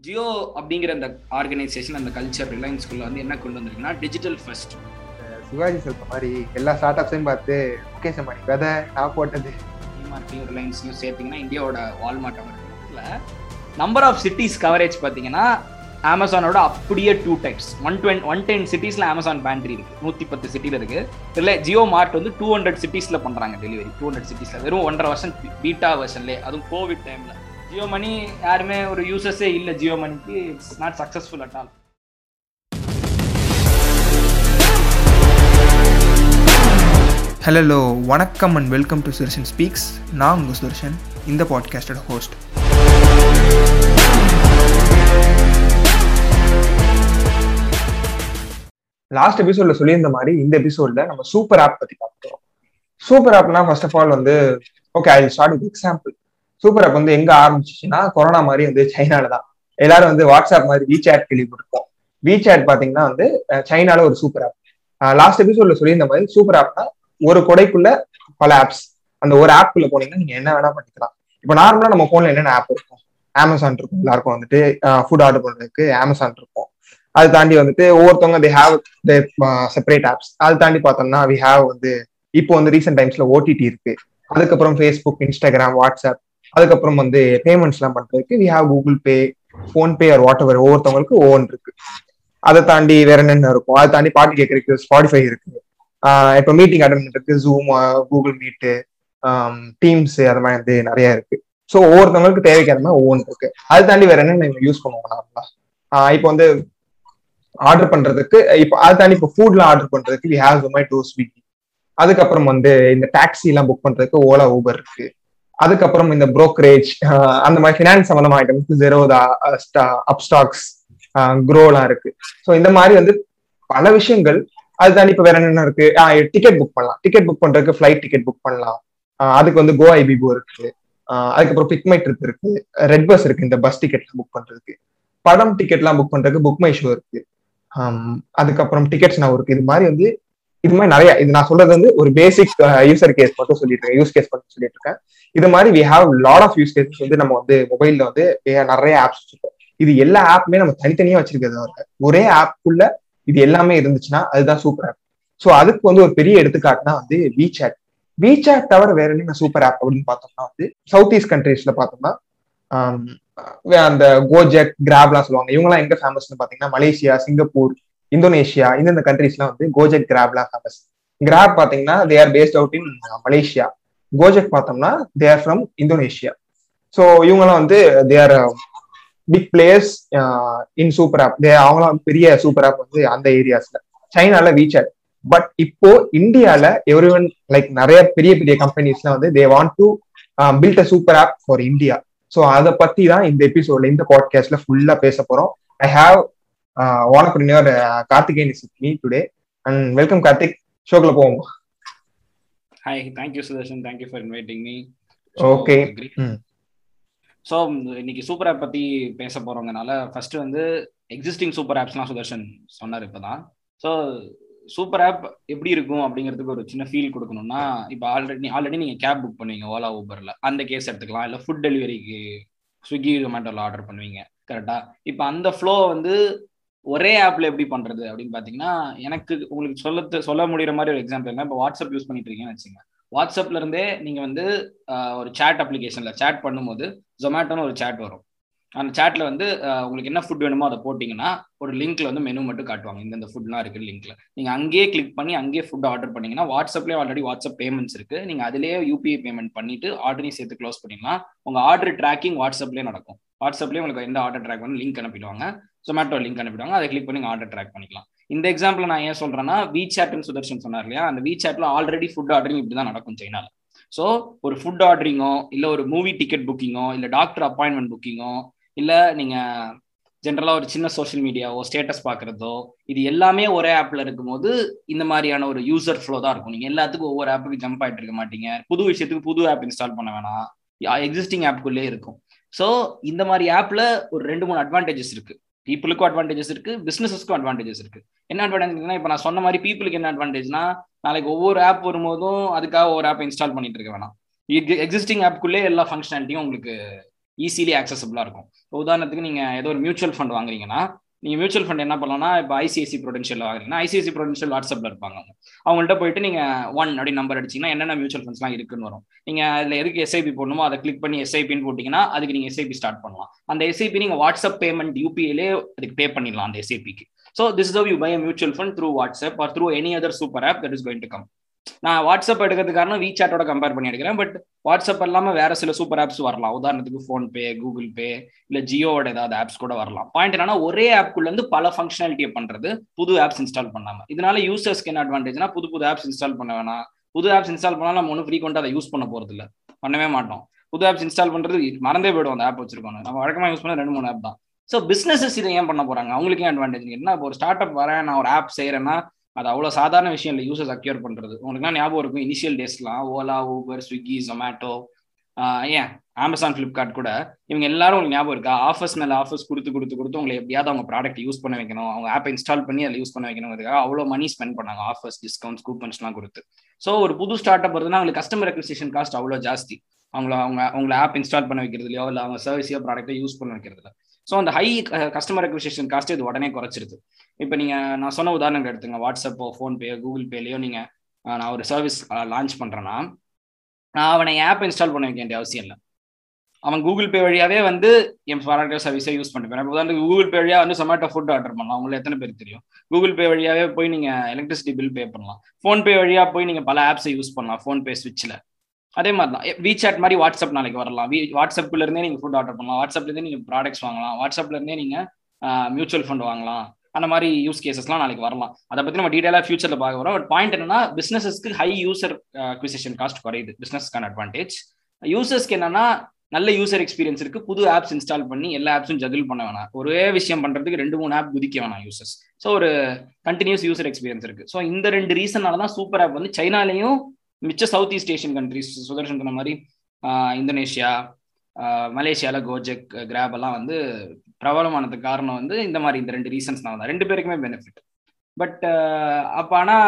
ஜியோ அப்படிங்கிற அந்த ஆர்கனைசேஷன் அந்த கல்ச்சர் ரிலையன்ஸ்குள்ள வந்து என்ன கொண்டு வந்திருக்குன்னா டிஜிட்டல் ஃபர்ஸ்ட் சிவாஜி சொல்ற மாதிரி எல்லா ஸ்டார்ட் அப்ஸையும் பார்த்து முகேஷ் அம்பானி விதை நான் போட்டது. டிமார்ட்டையும் ரிலையன்ஸையும் சேர்த்தீங்கன்னா இந்தியாவோட வால்மார்ட் அவர் நம்பர் ஆஃப் சிட்டிஸ் கவரேஜ் பார்த்தீங்கன்னா அமேசானோட அப்படியே two types one twenty one ten சிட்டிஸ்ல Amazon pantry இருக்கு. நூத்தி பத்து சிட்டில இருக்கு. இதுல ஜியோ மார்ட் வந்து டூ ஹண்ட்ரட் சிட்டிஸ்ல பண்றாங்க டெலிவரி டூ ஹண்ட்ரட் சிட்டிஸ்ல வெறும் ஒன்றரை வருஷம் பீட்டா வெர்ஷன்லேயே அதுவும் கோவிட் டைம்ல ஜியோ மணி யாருமே ஒரு யூசஸே இல்லை ஜியோ மணிக்கு. It's not successful at all hello வணக்கம் and welcome to Sudarshan speaks நான் உங்கள் சுதர்ஷன் இந்த பாட்காஸ்டோட ஹோஸ்ட் லாஸ்ட் எபிசோட்ல சொல்லியிருந்த மாதிரி இந்த எபிசோட்ல நம்ம சூப்பர் ஆப் பத்தி பார்க்கிறோம் சூப்பர் ஆப்னா ஃபர்ஸ்ட் ஆஃப் ஆல் வந்து okay I start with example super app வந்து எங்க ஆரம்பிச்சிச்சுன்னா கொரோனா மாதிரி வந்து சைனால தான் எல்லாரும் வந்து வாட்ஸ்அப் மாதிரி விசாட் கேள்விப்பட்டிருக்கோம் விசாட் பாத்தீங்கன்னா வந்து சைனால ஒரு சூப்பர் ஆப் லாஸ்ட் எபிசோட்ல சொல்லியிருந்த மாதிரி சூப்பர் ஆப்னா ஒரு கொடைக்குள்ள பல ஆப்ஸ் அந்த ஒரு ஆப்குள்ள போனீங்கன்னா நீங்க என்ன வேணா பண்ணிக்கலாம். இப்போ நார்மலா நம்ம போன்ல என்னென்ன ஆப் இருக்கும்? அமேசான் இருக்கும். எல்லாருக்கும் வந்துட்டு ஃபுட் ஆர்டர் பண்றதுக்கு அமேசான் இருக்கும். அது தாண்டி வந்துட்டு ஒவ்வொருத்தவங்க தே ஹாவ் செப்பரேட் ஆப்ஸ் அது தாண்டி பார்த்தோம்னா வி ஹாவ் வந்து இப்போ வந்து ரீசெண்ட் டைம்ஸ்ல ஓடிடி இருக்கு. அதுக்கப்புறம் ஃபேஸ்புக் இன்ஸ்டாகிராம் வாட்ஸ்அப் அதுக்கப்புறம் வந்து பேமெண்ட்ஸ் எல்லாம் பண்றதுக்கு we have Google Pay PhonePe or whatever ஒவ்வொருத்தவங்களுக்கு ஒவ்வொன்று இருக்கு. அதை தாண்டி வேற என்னென்ன இருக்கும்? அதை தாண்டி பாட்டு கேட்கறதுக்கு ஸ்பாடிஃபை இருக்கு. இப்போ மீட்டிங் அட்டன் பண்றதுக்கு ஜூம் கூகுள் மீட்டு டீம்ஸ் அது மாதிரி வந்து நிறைய இருக்கு. ஸோ ஒவ்வொருத்தவங்களுக்கு தேவைக்கான மாதிரி ஒவ்வொன்று இருக்கு. அது தாண்டி வேற என்னென்ன யூஸ் பண்ணுவோம் நார்மலா இப்போ வந்து ஆர்டர் பண்றதுக்கு இப்போ அதை தாண்டி இப்போ ஃபுட்லாம் ஆர்டர் பண்றதுக்கு வி ஹேவ் ஜொமேட்டோ ஸ்விக்கி அதுக்கப்புறம் வந்து இந்த டாக்ஸி எல்லாம் புக் பண்றதுக்கு ஓலா ஊபர் இருக்கு. அதுக்கப்புறம் இந்த புரோக்கரேஜ் அந்த மாதிரி ஃபினான்ஸ் சம்பந்தமா ஐட்டம்ஸ் ஜெரோதா அப்ஸ்டாக்ஸ் குரோலாம் இருக்கு. ஸோ இந்த மாதிரி வந்து பல விஷயங்கள். அதுதான் இப்போ வேற என்னென்ன இருக்கு? டிக்கெட் புக் பண்ணலாம். டிக்கெட் புக் பண்றதுக்கு ஃபிளைட் டிக்கெட் புக் பண்ணலாம். அதுக்கு வந்து கோ ஐபிபோ இருக்கு. அதுக்கப்புறம் பிக்மை ட்ரிப் இருக்கு. ரெட் பஸ் இருக்கு இந்த பஸ் டிக்கெட்லாம் புக் பண்றதுக்கு. படம் டிக்கெட்லாம் புக் பண்றதுக்கு புக் மை ஷோ இருக்கு அதுக்கப்புறம் டிக்கெட்ஸ் நான் இருக்கு. இது மாதிரி வந்து இது மாதிரி நிறைய இது நான் சொல்றது வந்து ஒரு பேசிக் யூசர் கேஸ் மட்டும் சொல்லிட்டு இருக்கேன் யூஸ் கேஸ் மட்டும் சொல்லிட்டு இருக்கேன் இது மாதிரி we have lot of use case வந்து நம்ம வந்து மொபைல்ல வந்து நிறைய ஆப்ஸ் வச்சிருக்கோம். இது எல்லா ஆப்புமே நம்ம தனித்தனியா வச்சிருக்கிறது ஒரே ஆப்புக்குள்ள இது எல்லாமே இருந்துச்சுன்னா அதுதான் சூப்பர் ஆப் ஸோ அதுக்கு வந்து ஒரு பெரிய எடுத்துக்காட்டுனா வந்து விசாட் விசாட் தவிர வேற என்ன சூப்பர் ஆப் அப்படின்னு பார்த்தோம்னா வந்து சவுத் ஈஸ்ட் கண்ட்ரீஸ்ல பார்த்தோம்னா um, அந்த கோஜெக் கிராப்லாம் சொல்லுவாங்க. இவங்கலாம் எங்க ஃபேமஸ்னு பாத்தீங்கன்னா மலேசியா சிங்கப்பூர் இந்தோனேஷியா இந்தந்த கண்ட்ரீஸ்லாம் வந்து கோஜெக் கிராப்லாம் ஃபேமஸ் கிராப் பாத்தீங்கன்னா they are based out in Malaysia Gojek பார்த்தோம்னா they are from Indonesia so இவங்கெல்லாம் வந்து they are big players in super app they அவங்களாம் பெரிய சூப்பர் ஆப் வந்து அந்த ஏரியாஸ்ல சைனால வீச்சாட் பட் இப்போ இந்தியால எவ்ரி ஒன் லைக் நிறைய பெரிய பெரிய கம்பெனிஸ்லாம் வந்து they want to build a super app for India so அதை பத்தி தான் இந்த எபிசோட்ல இந்த பாட்காஸ்ட்ல ஃபுல்லா பேச போறோம். I have wannapreneur Karthikeyan is me today and welcome Karthik. ஷோக்குள்ள போவோம். Hi thank you Sudarshan thank you for inviting me. Hmm. So இன்னைக்கு சூப்பர் ஆப் பத்தி பேச போறவங்கனால ஃபர்ஸ்ட் வந்து எக்ஸிஸ்டிங் சூப்பர் ஆப்ஸ்லாம் சுதர்ஷன் சொன்னார் இப்பதான். ஸோ சூப்பர் ஆப் எப்படி இருக்கும் அப்படிங்கிறதுக்கு ஒரு சின்ன ஃபீல் கொடுக்கணும்னா இப்போ ஆல்ரெடி ஆல்ரெடி நீங்க கேப் புக் பண்ணுவீங்க ஓலா ஊபர்ல அந்த கேஸ் எடுத்துக்கலாம். இல்லை ஃபுட் டெலிவரிக்கு ஸ்விக்கி ஜொமேட்டோல ஆர்டர் பண்ணுவீங்க. கரெக்டா இப்போ அந்த ஃப்ளோ வந்து ஒரே ஆப்ல எப்படி பண்றது அப்படின்னு பாத்தீங்கன்னா எனக்கு உங்களுக்கு சொல்ல சொல்ல முடியற மாதிரி ஒரு எக்ஸாம்பிள் என்ன இப்போ வாட்ஸ்அப் யூஸ் பண்ணிட்டு இருக்கீங்கன்னு வச்சுங்க வாட்ஸ்அப்ல இருந்தே நீங்க வந்து ஒரு சேட் அப்ளிகேஷன்ல சேட் பண்ணும்போது ஜொமேட்டோன்னு ஒரு சேட் வரும். அந்த சேட்ல வந்து உங்களுக்கு என்ன ஃபுட் வேணுமோ அதை போட்டிங்கன்னா ஒரு லிங்க்ல வந்து மெனு மட்டும் காட்டுவாங்க. இந்த ஃபுட்லாம் இருக்கு லிங்க்ல நீங்க அங்கேயே கிளிக் பண்ணி அங்கேயே ஃபுட் ஆர்டர் பண்ணீங்கன்னா வாட்ஸ்அப்லேயே ஆல்ரெடி வாட்ஸ்அப் பேமெண்ட்ஸ் இருக்கு. நீங்க அதிலேயே யூபிஐ பேமெண்ட் பண்ணிட்டு ஆர்டரையும் சேர்த்து க்ளோஸ் பண்ணிக்கலாம் உங்க ஆர்டர் ட்ராக்கிங் வாட்ஸ்அப்லேயே நடக்கும். வாட்ஸ்அப்லேயே உங்களுக்கு எந்த ஆர்டர் ட்ராக் பண்ணி லிங்க் அனுப்பிடுவாங்க. ஜொமேட்டோ லிங்க் அனுப்பிடுவாங்க. அதை கிளிக் பண்ணி ஆர்டர் ட்ராக் பண்ணிக்கலாம். இந்த எக்ஸாம்பிள் நான் ஏன் சொல்றேன்னா விசாட்னு சுதர்ஷன் சொன்னார் இல்லையா? அந்த விசாட்ல ஆல்ரெடி ஃபுட் ஆர்டரிங் இப்படி தான் நடக்கும் சைனால. ஸோ ஒரு ஃபுட் ஆர்டரிங்கோ இல்லை ஒரு மூவி டிக்கெட் புக்கிங்கோ இல்லை டாக்டர் அப்பாயின்மெண்ட் புக்கிங்கோ இல்லை நீங்கள் ஜென்ரலாக ஒரு சின்ன சோஷியல் மீடியாவோ ஸ்டேட்டஸ் பார்க்குறதோ இது எல்லாமே ஒரே ஆப்பில் இருக்கும்போது இந்த மாதிரியான ஒரு யூசர் ஃப்ளோ தான் இருக்கும். நீங்கள் எல்லாத்துக்கும் ஒவ்வொரு ஆப்புக்கு ஜம்ப் ஆகிட்டு இருக்க மாட்டீங்க. புது விஷயத்துக்கு புது ஆப் இன்ஸ்டால் பண்ண வேணாம். எக்ஸிஸ்டிங் ஆப்புக்குள்ளே இருக்கும். ஸோ இந்த மாதிரி ஆப்பில் ஒரு ரெண்டு மூணு அட்வான்டேஜஸ் இருக்கு. பீப்புளுக்கும் அட்வான்டேஜஸ் இருக்கு பிசினஸஸ்க்கும் அட்வான்டேஜஸ் இருக்கு. என்ன அட்வான்டேஜ்னா இப்போ நான் சொன்ன மாதிரி பீப்புளுக்கு என்ன அட்வான்டேஜ்னா நாளைக்கு ஒவ்வொரு ஆப் வரும்போதும் அதுக்காக ஒரு ஆப் இன்ஸ்டால் பண்ணிட்டு இருக்க வேணாம். எக்ஸிஸ்டிங் ஆப்குள்ளே எல்லா ஃபங்க்ஷனாலிட்டியும் உங்களுக்கு ஈஸிலி ஆக்சசபிளா இருக்கும். உதாரணத்துக்கு நீங்க ஏதோ ஒரு மியூச்சுவல் ஃபண்ட் வாங்குறீங்கன்னா நீங்க மியூச்சுவல் ஃபண்ட் என்ன பண்ணலாம்னா இப்போ ஐசிஐசி ப்ரொடென்ஷியல் வாங்குறீங்கன்னா ஐசிஐசி ப்ரொடென்ஷியல் வாட்ஸ்அப்ல இருப்பாங்க. அவங்கள்ட்ட போயிட்டு நீங்க ஒன் அப்படின்னு நம்பர் அடிச்சீங்கன்னா என்னென்ன மியூச்சுவல் ஃபண்ட்ஸ்லாம் இருக்குன்னு வரும். நீங்க அதுல எதுக்கு எஸ்ஐபி போடணுமோ அதை கிளிக் பண்ணி எஸ்ஐபின்னு போட்டீங்கன்னா அதுக்கு நீங்க எஸ்ஐபி ஸ்டார்ட் பண்ணலாம். அந்த எஸ்ஐபி நீங்க வாட்ஸ்அப் பேமெண்ட் யூபிஐலே அதுக்கு பே பண்ணிடலாம் அந்த எஸ்ஐபிக்கு so this is you buy mutual fund through WhatsApp or through any other super app that is going to come நான் வாட்ஸ்அப் எடுக்கிறதுக்கு காரணம் வீசாட்டோட கம்பேர் பண்ணி எடுக்கிறேன். பட் வாட்ஸ்அப் இல்லாமல் வேற சில சூப்பர் ஆப்ஸ் வரலாம். உதாரணத்துக்கு ஃபோன்பே கூகுள் பே இல்லை ஜியோவோட ஏதாவது ஆப்ஸ் கூட வரலாம். பாயிண்ட் என்னன்னா ஒரே ஆப்குள்ள இருந்து பல ஃபங்க்ஷனாலிட்டியை பண்றது புது ஆப்ஸ் இன்ஸ்டால் பண்ணாம. இதனால யூசர்ஸ்க்கு என்ன அட்வான்டேஜ்னா புது புது ஆப்ஸ் இன்ஸ்டால் பண்ண வேணாம். புது ஆப்ஸ் இன்ஸ்டால் பண்ணாலும் நம்ம ஒன்றும் ஃப்ரீக்வெண்ட்டாக அதை யூஸ் பண்ண போறது இல்லை பண்ணவே மாட்டோம். புது ஆப்ஸ் இன்ஸ்டால் பண்றது மறந்தே போயிடும் அந்த ஆப் வச்சிருக்கோம் நம்ம வழக்கமாக யூஸ் பண்ண ரெண்டு மூணு ஆப் தான். ஸோ பிஸ்னஸஸ் இதை ஏன் பண்ண போறாங்க? அவங்களுக்கு ஏன் அட்வான்டேஜ் என்ன இப்போ ஒரு ஸ்டார்ட் அப் வரேன் நான் ஒரு ஆப் செய்யறேன்னா அது அவ்வளோ சாதாரண விஷயம் இல்லை யூசர்ஸ் அக்யூர் பண்ணுறது உங்களுக்குலாம் ஞாபகம் இருக்கும்? இனிஷியல் டேஸ்லாம் ஓலா ஊபர் ஸ்விக்கி ஜொமேட்டோ ஏன்? அமேசான் ஃப்ளிப்கார்ட் கூட. இவங்க எல்லாரும் உங்களுக்கு ஞாபகம் இருக்கா? ஆஃபர்ஸ் மேலே ஆஃபர்ஸ் கொடுத்து கொடுத்து கொடுத்து உங்களை எப்படியாவது அவங்க ப்ராடக்ட் யூஸ் பண்ண வைக்கணும். அவங்க ஆப்பை இன்ஸ்டால் பண்ணி அதில் யூஸ் பண்ண வைக்கணுங்கிறதுக்காக அவ்வளோ மணி ஸ்பெண்ட் பண்ணாங்க. ஆஃபர்ஸ் டிஸ்கவுண்ட்ஸ் கூப்பன்ஸ்லாம் கொடுத்து. ஸோ ஒரு புது ஸ்டார்ட் அப் வருதுன்னா அவங்களுக்கு கஸ்டமர் அக்ரிசேஷன் காஸ்ட் அவ்வளோ ஜாஸ்தி. அவங்கள அவங்க அவங்கள ஆப் இன்ஸ்டால் பண்ண வைக்கிறதுலையோ இல்லை அவங்க சர்வீஸையோ ப்ராடக்ட்டை யூஸ் பண்ண வைக்கிறதுல ஸோ அந்த ஹை கஸ்டமர் அக்விசிஷன் காஸ்ட் இது உடனே குறைச்சிருது. இப்போ நீங்கள் நான் சொன்ன உதாரணங்கள் எடுத்துங்க. வாட்ஸ்அப்போ ஃபோன்பே கூகுள் பேலையோ நீங்கள் நான் ஒரு சர்வீஸ் லான்ச் பண்ணுறேன்னா நான் அவனை ஆப் இன்ஸ்டால் பண்ண வைக்க வேண்டிய அவசியம் இல்லை. அவன் கூகுள் பே வழியாவே வந்து என் ப்ராடக்ட் சர்வீஸை யூஸ் பண்ணிப்பேன். உதாரணத்துக்கு கூகுள் பே வழியாக வந்து சொமேட்டோ ஃபுட் ஆர்டர் பண்ணலாம். உங்களுக்கு எத்தனை பேர் தெரியும்? கூகுள் பே வழியாவே போய் நீங்கள் எலக்ட்ரிசிட்டி பில் பே பண்ணலாம். ஃபோன்பே வழியாக போய் நீங்கள் பல ஆப்ஸை யூஸ் பண்ணலாம். ஃபோன்பே ஸ்விட்சில் அதே மாதிரி தான் வீசாட் மாதிரி வாட்ஸ்அப் நாளைக்கு வரலாம். வாட்ஸ்அப்ல இருந்தே நீங்க ஃபுட் ஆர்டர் பண்ணலாம். வாட்ஸ்அப்ல இருந்தே நீங்க ப்ராடக்ட்ஸ் வாங்கலாம். வாட்ஸ்அப்ல இருந்தே நீங்க மியூச்சுவல் ஃபண்ட் வாங்கலாம். அந்த மாதிரி யூஸ் கேசஸ்லாம் நாளைக்கு வரலாம். அதை பத்தி நம்ம டீடைலா ஃபியூச்சர்ல பார்க்க வரோம் பட் பாயிண்ட் என்னன்னா பிசினஸஸ்க்கு ஹை யூசர் அக்விசிஷன் காஸ்ட் குறையுது. பிசினஸ்க்கான அட்வான்டேஜ் யூசர்ஸ்க்கு என்னன்னா நல்ல யூசர் எக்ஸ்பீரியன்ஸ் இருக்கு. புது ஆப்ஸ் இன்ஸ்டால் பண்ணி எல்லா ஆப்ஸும் ஜகில் பண்ண வேணாம். ஒரே விஷயம் பண்றதுக்கு ரெண்டு மூணு ஆப் குதிக்க வேணாம் யூசர்ஸ் ஸோ ஒரு கண்டினியூஸ் யூசர் எக்ஸ்பீரியன்ஸ் இருக்கு. ஸோ இந்த ரெண்டு ரீசனால தான் சூப்பர் ஆப் வந்து சைனாலையும் மிச்ச south east Asian countries Sudarshan சொன்ன மாதிரி இந்தோனேஷியா மலேசியாவில் கோஜெக் கிராப் எல்லாம் வந்து பிரபலமானதுக்கு காரணம் வந்து இந்த மாதிரி இந்த ரெண்டு ரீசன்ஸ் தான் ரெண்டு பேருக்குமே பெனிஃபிட் பட் அப்போ ஆனால்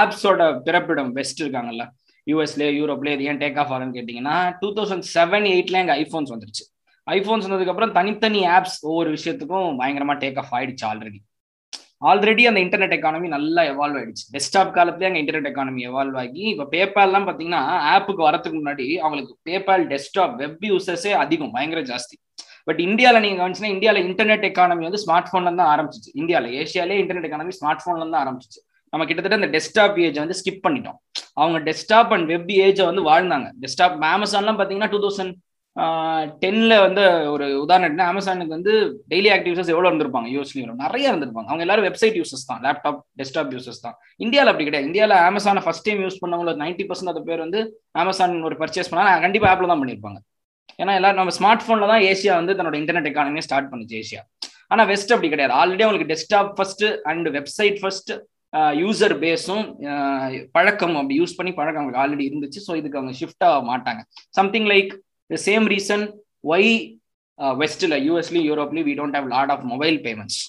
ஆப்ஸோட பிறப்பிடம் வெஸ்ட் இருக்காங்கல்ல. யூஎஸ்லேயே யூரோப்லேயே இது ஏன் டேக் ஆஃப் ஆகுன்னு கேட்டிங்கன்னா டூ தௌசண்ட் செவன் எயிட்ல எங்கள் ஐஃபோன்ஸ் வந்துருச்சு. ஐஃபோன்ஸ் வந்ததுக்கப்புறம் தனித்தனி ஆப்ஸ் ஒவ்வொரு விஷயத்துக்கும் பயங்கரமாக டேக் ஆஃப் ஆயிடுச்சு ஆல்ரெடி ஆல்ரெடி அந்த இன்டர்நெட் எக்கானமி நல்லா எவால்வ் ஆயிடுச்சு. டெஸ்க்டாப் காலத்துலேயே அங்கே இன்டர்நெட் எக்கானமி எவால்வ் ஆகி இப்போ பேபால்லாம் பார்த்தீங்கன்னா ஆப்புக்கு வரதுக்கு முன்னாடி அவங்களுக்கு பேபால் டெஸ்க்டாப் வெப் யூசர்ஸே அதிகம் பயங்கர ஜாஸ்தி. பட் இந்தியாவில் நீங்கள் கவனிச்சுன்னா இந்தியாவில் இன்டர்நெட் எக்கானமி வந்து ஸ்மார்ட் ஃபோன்ல தான் ஆரம்பிச்சிச்சு. இந்தியாவில் ஏஷியாலே இன்டர்நெட் எக்கானமி ஸ்மார்ட் ஃபோன்ல தான் ஆரம்பிச்சிச்சு. நம்ம கிட்டத்தட்ட இந்த டெஸ்க்டாப் ஏஜ் வந்து ஸ்கிப் பண்ணிட்டோம். அவங்க டெஸ்க்டாப் அண்ட் வெப் ஏஜை வந்து வாழ்ந்தாங்க. டெஸ்க்டாப் அமேசான்லாம் பார்த்தீங்கன்னா டூ தௌசண்ட் டென்ல வந்து ஒரு உதாரணம் அமேசானுக்கு வந்து டெய்லி ஆக்டிவிட்டிஸ் எவ்வளோ இருந்திருப்பாங்க? யூஎஸ்லயும் நிறைய இருந்திருப்பாங்க. அவங்க எல்லாரும் வெப்சைட் யூசர்ஸ் தான். லேப்டாப் டெஸ்க்டாப் யூசர்ஸ் தான். இந்தியாவில் அப்படி கிடையாது. இந்தியாவில் அமேசானை ஃபர்ஸ்ட் டைம் யூஸ் பண்ணவங்கள நைன்டி பர்சன்ட் அந்த பேர் வந்து அமேசான் ஒரு பர்ச்சேஸ் பண்ணா கண்டிப்பாக ஆப்ல தான் பண்ணியிருப்பாங்க ஏன்னா எல்லாரும் நம்ம ஸ்மார்ட் ஃபோன்ல தான் ஏசியா வந்து தன்னோட இன்டர்நெட் எக்கானமியை ஸ்டார்ட் பண்ணுச்சு ஏசியா ஆனால் வெஸ்ட் அப்படி கிடையாது. ஆல்ரெடி அவங்களுக்கு desktop first and website first user பேஸும் பழக்கம் அப்படி யூஸ் பண்ணி பழக்கம் அவங்களுக்கு ஆல்ரெடி இருந்துச்சு. ஸோ இதுக்கு அவங்க ஷிஃப்ட் ஆக மாட்டாங்க. Something like the same reason why வெஸ்ட்ல யூஎஸ்லயும் யூரோப்லயும் we don't have lot of mobile payments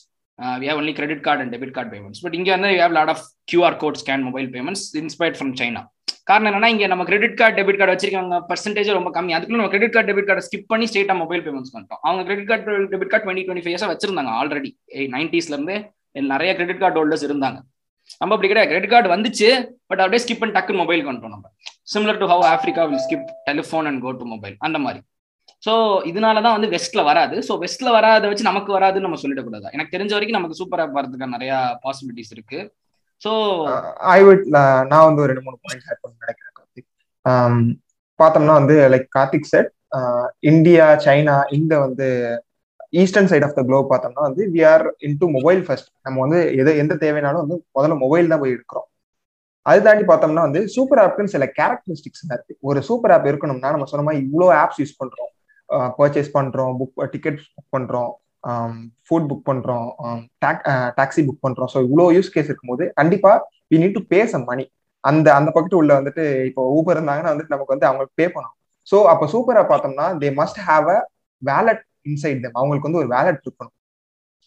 we have only credit card and debit card payments but இங்கே வந்து we have lot of QR code scan mobile payments inspired from China காரணம் என்னன்னா இங்க நம்ம credit card debit card வச்சிருக்காங்க percentage ரொம்ப கம்மி. அதுக்குள்ள நம்ம credit card debit card skip பண்ணி ஸ்டேட்டா மொபைல் பேமெண்ட்ஸ் பண்ணிட்டோம் அவங்க credit card debit card twenty twenty five இயர்ஸா வச்சிருந்தாங்க ஆல்ரெடி நைன்டிஸ்ல இருந்து நிறைய கிரெடிட் கார்டு ஹோல்டர்ஸ் இருந்தாங்க. நம்ம அப்படி கிடையாது. கிரெடிட் கார்டு வந்துச்சு பட் அப்படியே ஸ்கிப் பண்ணி டக்குன்னு மொபைல் வந்துட்டோம் நம்ம. Similar to how Africa will skip telephone and go to mobile அந்த மாதிரி. ஸோ இதனால தான் வந்து வெஸ்ட்ல வராது. ஸோ வெஸ்ட்ல வராத வச்சு நமக்கு வராதுன்னு நம்ம சொல்லிடக்கூடாது. எனக்கு தெரிஞ்ச வரைக்கும் நமக்கு சூப்பர் ஆப் வரதுக்கான நிறைய பாசிபிலிட்டிஸ் இருக்கு. ஸோ ஐ விட் நான் வந்து ஒரு ரெண்டு மூணு பாயிண்ட் ஆட் பண்ண நினைக்கிறேன் கார்த்திக். பார்த்தோம்னா வந்து like Karthik said India China இந்த வந்து eastern side of the globe பார்த்தோம்னா வந்து we are into mobile first நம்ம வந்து எது எந்த தேவைனாலும் வந்து முதல்ல மொபைல் தான் போய் எடுக்கிறோம். அது தாண்டி பார்த்தோம்னா வந்து சூப்பர் ஆப்க்குன்னு சில கேரக்டரிஸ்டிக்ஸ் இருக்கு. ஒரு சூப்பர் ஆப் இருக்கணும்னா நம்ம சொன்ன மாதிரி இவ்வளோ ஆப்ஸ் யூஸ் பண்றோம். பர்ச்சேஸ் பண்றோம் புக் டிக்கெட் புக் பண்றோம் ஃபுட் புக் பண்றோம் டாக்ஸி புக் பண்றோம். ஸோ இவ்வளோ யூஸ் கேஸ் இருக்கும்போது கண்டிப்பா we need to pay some money அந்த அந்த பக்கத்து உள்ள வந்துட்டு இப்போ ஊபர் இருந்தாங்கன்னா வந்துட்டு நமக்கு வந்து அவங்களுக்கு பே பண்ணணும். ஸோ அப்போ சூப்பரா பார்த்தோம்னா they must have a wallet inside them அவங்களுக்கு வந்து ஒரு வேலட் இருக்கணும்.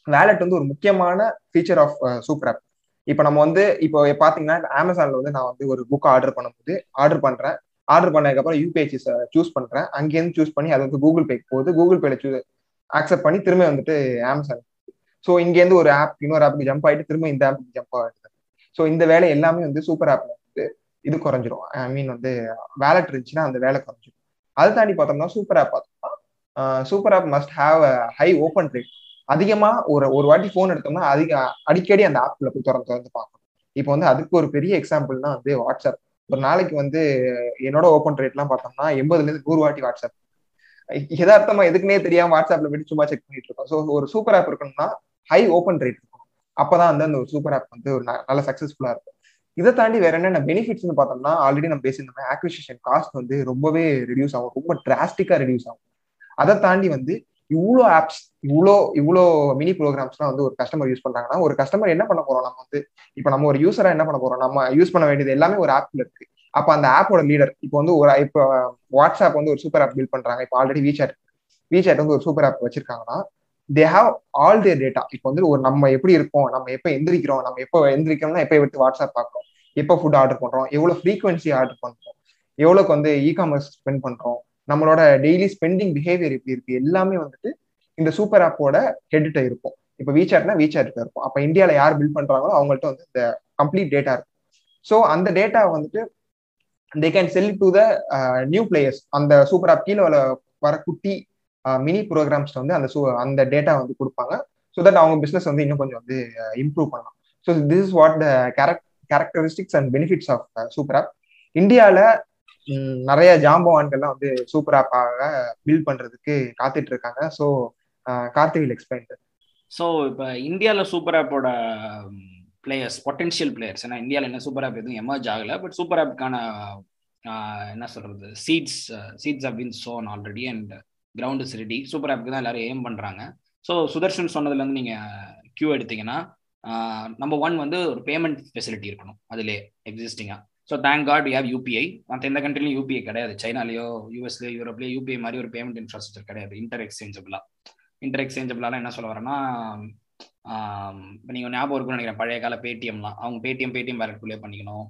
வேலட் வந்து ஒரு முக்கியமான ஃபீச்சர் ஆஃப் சூப்பர் ஆப் இப்போ நம்ம வந்து இப்போ பாத்தீங்கன்னா அமேசான்ல வந்து நான் வந்து ஒரு புக் ஆர்டர் பண்ணும்போது ஆர்டர் பண்றேன். ஆர்டர் பண்ணதுக்கப்புறம் யூபிஐசி சூஸ் பண்றேன். அங்கேருந்து சூஸ் பண்ணி அது வந்து கூகுள் பேக்கு போகுது கூகுள் பேல சூ அக்செப்ட் பண்ணி திரும்ப வந்துட்டு அமேசான் ஸோ இங்கேருந்து ஒரு ஆப் இன்னொரு ஆப்புக்கு ஜம்ப் ஆயிட்டு திரும்ப இந்த ஆப்புக்கு ஜம்ப் ஆகிட்டு ஸோ இந்த வேலை எல்லாமே வந்து சூப்பர் ஆப் வந்து இது குறைஞ்சிரும். ஐ மீன் வந்து வேலட் இருந்துச்சுன்னா அந்த வேலை குறைஞ்சிரும். அதை தாண்டி பார்த்தோம்னா சூப்பர் ஆப் பார்த்தோம்னா super app must have a high open rate அதிகமா ஒரு ஒரு வாட்டி ஃபோன் எடுத்தோம்னா அதிக அடிக்கடி அந்த ஆப்ல போய் திறந்து திறந்து பார்க்கணும். இப்போ வந்து அதுக்கு ஒரு பெரிய எக்ஸாம்பிள்னா வந்து வாட்ஸ்அப் ஒரு நாளைக்கு வந்து என்னோட ஓப்பன் ரேட்லாம் பார்த்தோம்னா எண்பதுல இருந்து நூறு வாட்டி வாட்ஸ்அப் எதார்த்தமா எதுக்குன்னே தெரியாம வாட்ஸ்அப்ல போயிட்டு சும்மா செக் பண்ணிட்டு இருக்கோம். ஸோ ஒரு சூப்பர் ஆப் இருக்கணும்னா ஹை ஓப்பன் ரேட் இருக்கும் அப்பதான் வந்து அந்த ஒரு சூப்பர் ஆப் வந்து ஒரு நல்ல சக்சஸ்ஃபுல்லா இருக்கும். இதை தாண்டி வேற என்னென்ன பெனிஃபிட்ஸ்னு பார்த்தோம்னா ஆல்ரெடி நம்ம பேசியிருந்தோம் ஆக்விசிஷன் காஸ்ட் வந்து ரொம்பவே ரெடியூஸ் ஆகும். ரொம்ப டிராஸ்டிக்கா ரெடியூஸ் ஆகும். அதை தாண்டி வந்து இவ்வளோ ஆப்ஸ் இவ்வளோ இவ்வளோ மினி ப்ரோக்ராம்ஸ்லாம் வந்து ஒரு கஸ்டமர் யூஸ் பண்ணுறாங்கன்னா ஒரு கஸ்டமர் என்ன பண்ண போறோம் நம்ம வந்து? இப்போ நம்ம ஒரு யூஸராக என்ன பண்ண போறோம்? நம்ம யூஸ் பண்ண வேண்டியது எல்லாமே ஒரு ஆப்ல இருக்கு. அப்போ அந்த ஆப்போட லீடர் இப்போ வந்து ஒரு இப்போ வாட்ஸ்அப் வந்து ஒரு சூப்பர் ஆப் பில்ட் பண்றாங்க. இப்போ ஆல்ரெடி வீசாட் வீசாட் வந்து ஒரு super app வச்சிருக்காங்கன்னா they have all their data இப்போ வந்து ஒரு நம்ம எப்படி இருக்கோம்? நம்ம எப்போ எந்திரிக்கிறோம்? நம்ம எப்போ எந்திரிக்கிறோம்னா எப்போ எடுத்து வாட்ஸ்அப் பார்க்குறோம்? எப்போ ஃபுட் ஆர்டர் பண்றோம்? எவ்வளோ ஃப்ரீக்வன்சி ஆர்டர் பண்றோம்? எவ்வளோக்கு வந்து இ காமர்ஸ் ஸ்பெண்ட் பண்றோம்? நம்மளோட டெய்லி ஸ்பெண்டிங் பிஹேவியர் இப்படி இருக்கு. எல்லாமே வந்துட்டு இந்த சூப்பர் ஆப்போட ஹெட்கிட்ட இருக்கும். இப்போ வீசாட்னா வீசாட்ல இருக்கும். அப்போ இந்தியாவில் யார் பில்ட் பண்றாங்களோ அவங்கள்ட்ட வந்து இந்த கம்ப்ளீட் டேட்டா இருக்கும். ஸோ அந்த டேட்டா வந்துட்டு they can sell to the new players அந்த சூப்பர் ஆப் கீழே வர குட்டி uh, மினி ப்ரோக்ராம்ஸ் வந்து அந்த அந்த டேட்டா வந்து கொடுப்பாங்க. ஸோ தட் அவங்க பிஸ்னஸ் வந்து இன்னும் கொஞ்சம் வந்து uh, இம்ப்ரூவ் பண்ணலாம். So this is what the charact characteristics and benefits of super app இந்தியாவில் நிறைய ஜாம்பவான்கள்லாம் வந்து சூப்பர் ஆப்பாக பில்ட் பண்றதுக்கு காத்துட்டு இருக்காங்க ஸோ கார்த்திகில் எக்ஸ்பிளைன் ஸோ இப்போ இந்தியாவில் சூப்பர் ஆப்போட பிளேயர்ஸ் பொட்டென்ஷியல் பிளேயர்ஸ் ஏன்னா இந்தியாவில் என்ன சூப்பர் ஆப் எதுவும் எமர்ஜ் ஆகலை. பட் சூப்பர் ஆப்புக்கான என்ன சொல்றது seeds seeds of been sown already and ground is ready super ஆப்புக்கு தான் எல்லாரும் ஏம் பண்ணுறாங்க ஸோ சுதர்ஷன் சொன்னதுலேருந்து நீங்கள் க்யூ எடுத்தீங்கன்னா நம்பர் ஒன் வந்து ஒரு பேமெண்ட் ஃபெசிலிட்டி இருக்கணும். அதிலே எக்ஸிஸ்டிங்காக so thank God have UPI மற்ற எந்த கண்ட்ரிலையும் யூபிஐ கிடையாது. சைனாலேயோ யூஎஸ்லேயோ யூரோப்லேயோ யூபிஐ மாதிரி ஒரு பேமெண்ட் இன்ஃப்ராஸ்ட்ரக்சர் கிடையாது. இன்டர் எக்ஸ்சேஞ்சபிளா இன்டர் எக்ஸ்சேஞ்சபிளால என்ன சொல்ல வரேன்னா இப்போ நீங்கள் ஞாபகம் இருக்கும்னு நினைக்கிறேன். பழைய கால பேடிஎம்லாம் அவங்க பேடிஎம் பேடிஎம் வேலட்குள்ளே பண்ணிக்கணும்.